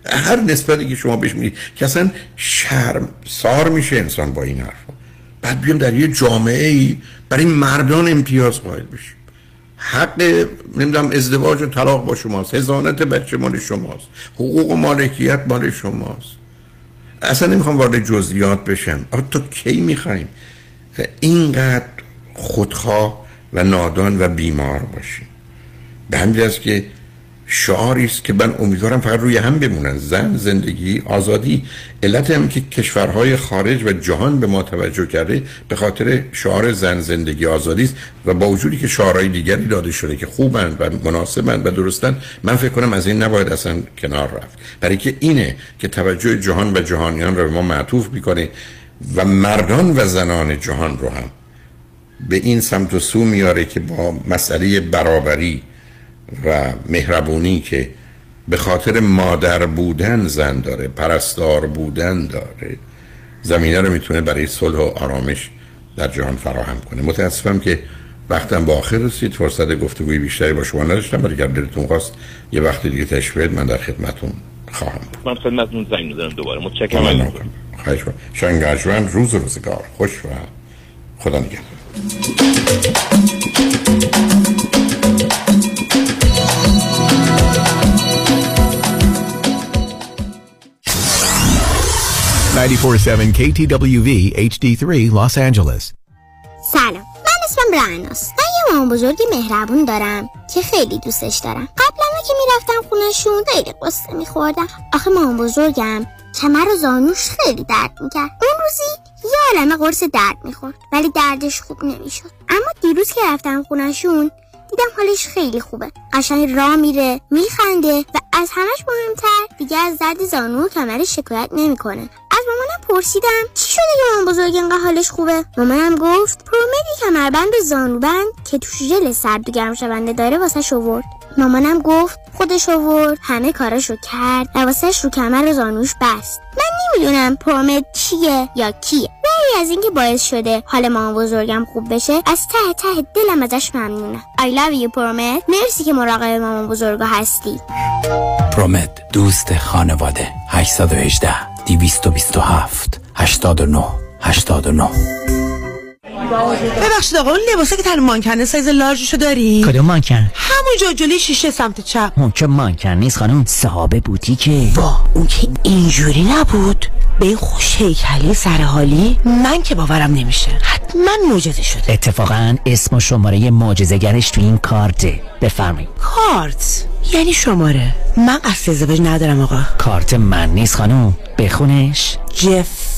هر نسبتی که شما بهش می‌دید که اصلا شرم سار میشه انسان با این حرفا. بعد بیام در یه جامعه ای برای مردان امتیاز قائل بشیم. حق نمی‌دونم ازدواج و طلاق با شماست هزانت بچه مال شماست حقوق و مالکیت مال شماست. اصلا نمی‌خوام وارد جزئیات بشم. آقا تو کی می‌خوایم اینقدر خودخواه و نادان و بیمار باشیم به همین که شعاری است که من امیدوارم فقط روی هم بمونن. زن زندگی آزادی. علت هم که کشورهای خارج و جهان به ما توجه کرده به خاطر شعار زن زندگی آزادی است و با وجودی که شعارهای دیگری داده شده که خوبند و مناسبند و درستند من فکر کنم از این نباید اصلا کنار رفت. برای که اینه که توجه جهان و جهانیان رو به ما معطوف می‌کنه و مردان و زنان جهان رو هم به این سمت و سو میاره که با مسئله برابری و مهربونی که به خاطر مادر بودن زن داره پرستار بودن داره زمینه رو می‌تونه برای صلح و آرامش در جهان فراهم کنه. متاسفم که وقتم با آخر رسید. فرصت گفتگوی بیشتری با شما نداشتم ولی اگر دلتون خواست یه وقت دیگه تشبیه من در خدمتون خواهم بود. من خدمتتون زنگ می‌زنم دوباره. متشکرم. خواهش شنگجمن روز روزگار. خوش و خدا نگهدار. KTWV HD3 Los Angeles. سلام من اسمم رعناست من یه مامان بزرگی مهربون دارم که خیلی دوستش دارم. قبلا که می‌رفتم خونشون خیلی قصه میخوردم. آخه مامان بزرگم کمر و زانوش خیلی درد می‌کرد. اون روزی یه عالمه قرص درد می‌خورد ولی دردش خوب نمی‌شد. اما دیروز که رفتم خونشون دیدم حالش خیلی خوبه. قشنگ را میره میخنده و از همش مهمتر دیگه از درد زانو و کمرش شکایت نمی‌کنه. از مامانم پرسیدم چی شده که مامان بزرگ اینقدر حالش خوبه؟ مامانم گفت پرومدی کمربند زانوبند که توش ژل سرد و گرم شونده داره واسه شورد مامانم گفت خودش آورد همه کاراشو کرد و واسهش رو کمر و زانوش بست. من نمی‌دونم پرومد چیه یا کیه. ولی از اینکه باعث شده حال مامان بزرگم خوب بشه از ته ته دلم ازش ممنونم. I love you پرومد مرسی که مراقب مامان بزرگا هستی. پرومد دوست خانواده. 818 227 89 89 ببخشید آقا اون لباسه که تن مانکنه سایز لارجشو داری؟ کدوم مانکن؟ همون جلوی شیشه سمت چپ. اون که مانکن نیست خانم صحابه بوتیکه. وا اون که اینجوری نبود. به این خوش هیکلی سرحالی من که باورم نمیشه. حتما معجزه شده. اتفاقا اسم و شماره معجزه‌گرش تو این کارته. بفرمایید. کارت؟ یعنی شماره؟ من قصد ازدواج ندارم آقا. کارت من نیست خانم. بخونش. جف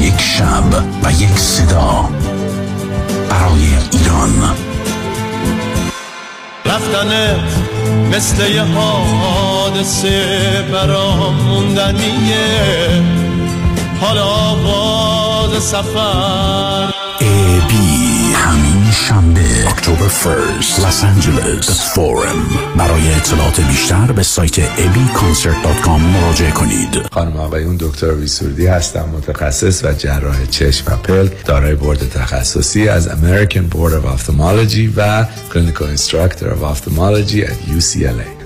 یک شب و یک صدا برای ایران. رفتنت مثل یه حادثه برام موندنیه حالا باز سفر شنبه October first لس آنجلس Forum برای اطلاعات بیشتر به سایت abconcert.com مراجعه کنید. خانم آقایون دکتر ویسوردی هستم متخصص و جراح چشم و پلک دارای بورد تخصصی از American Board of Ophthalmology و Clinical Instructor of Ophthalmology at UCLA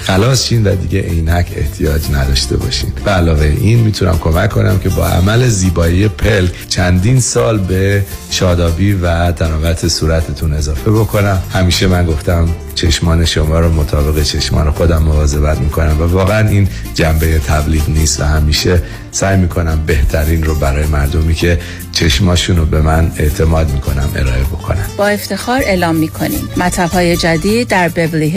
خلاص شین و دیگه عینک احتیاج نداشته باشین. به علاوه این می‌تونم کمک کنم که با عمل زیبایی پلک چندین سال به شادابی و تناوت صورتتون اضافه بکنم. همیشه من گفتم چشمان شما رو مطابق چشمان خودم مواظبت می‌کنم و واقعا این جنبه تبلیغ نیست و همیشه سعی می‌کنم بهترین رو برای مردمی که چشماشون رو به من اعتماد می‌کنم ارائه بکنم با افتخار اعلام می‌کنیم مطب های جدید در بیبلی هیل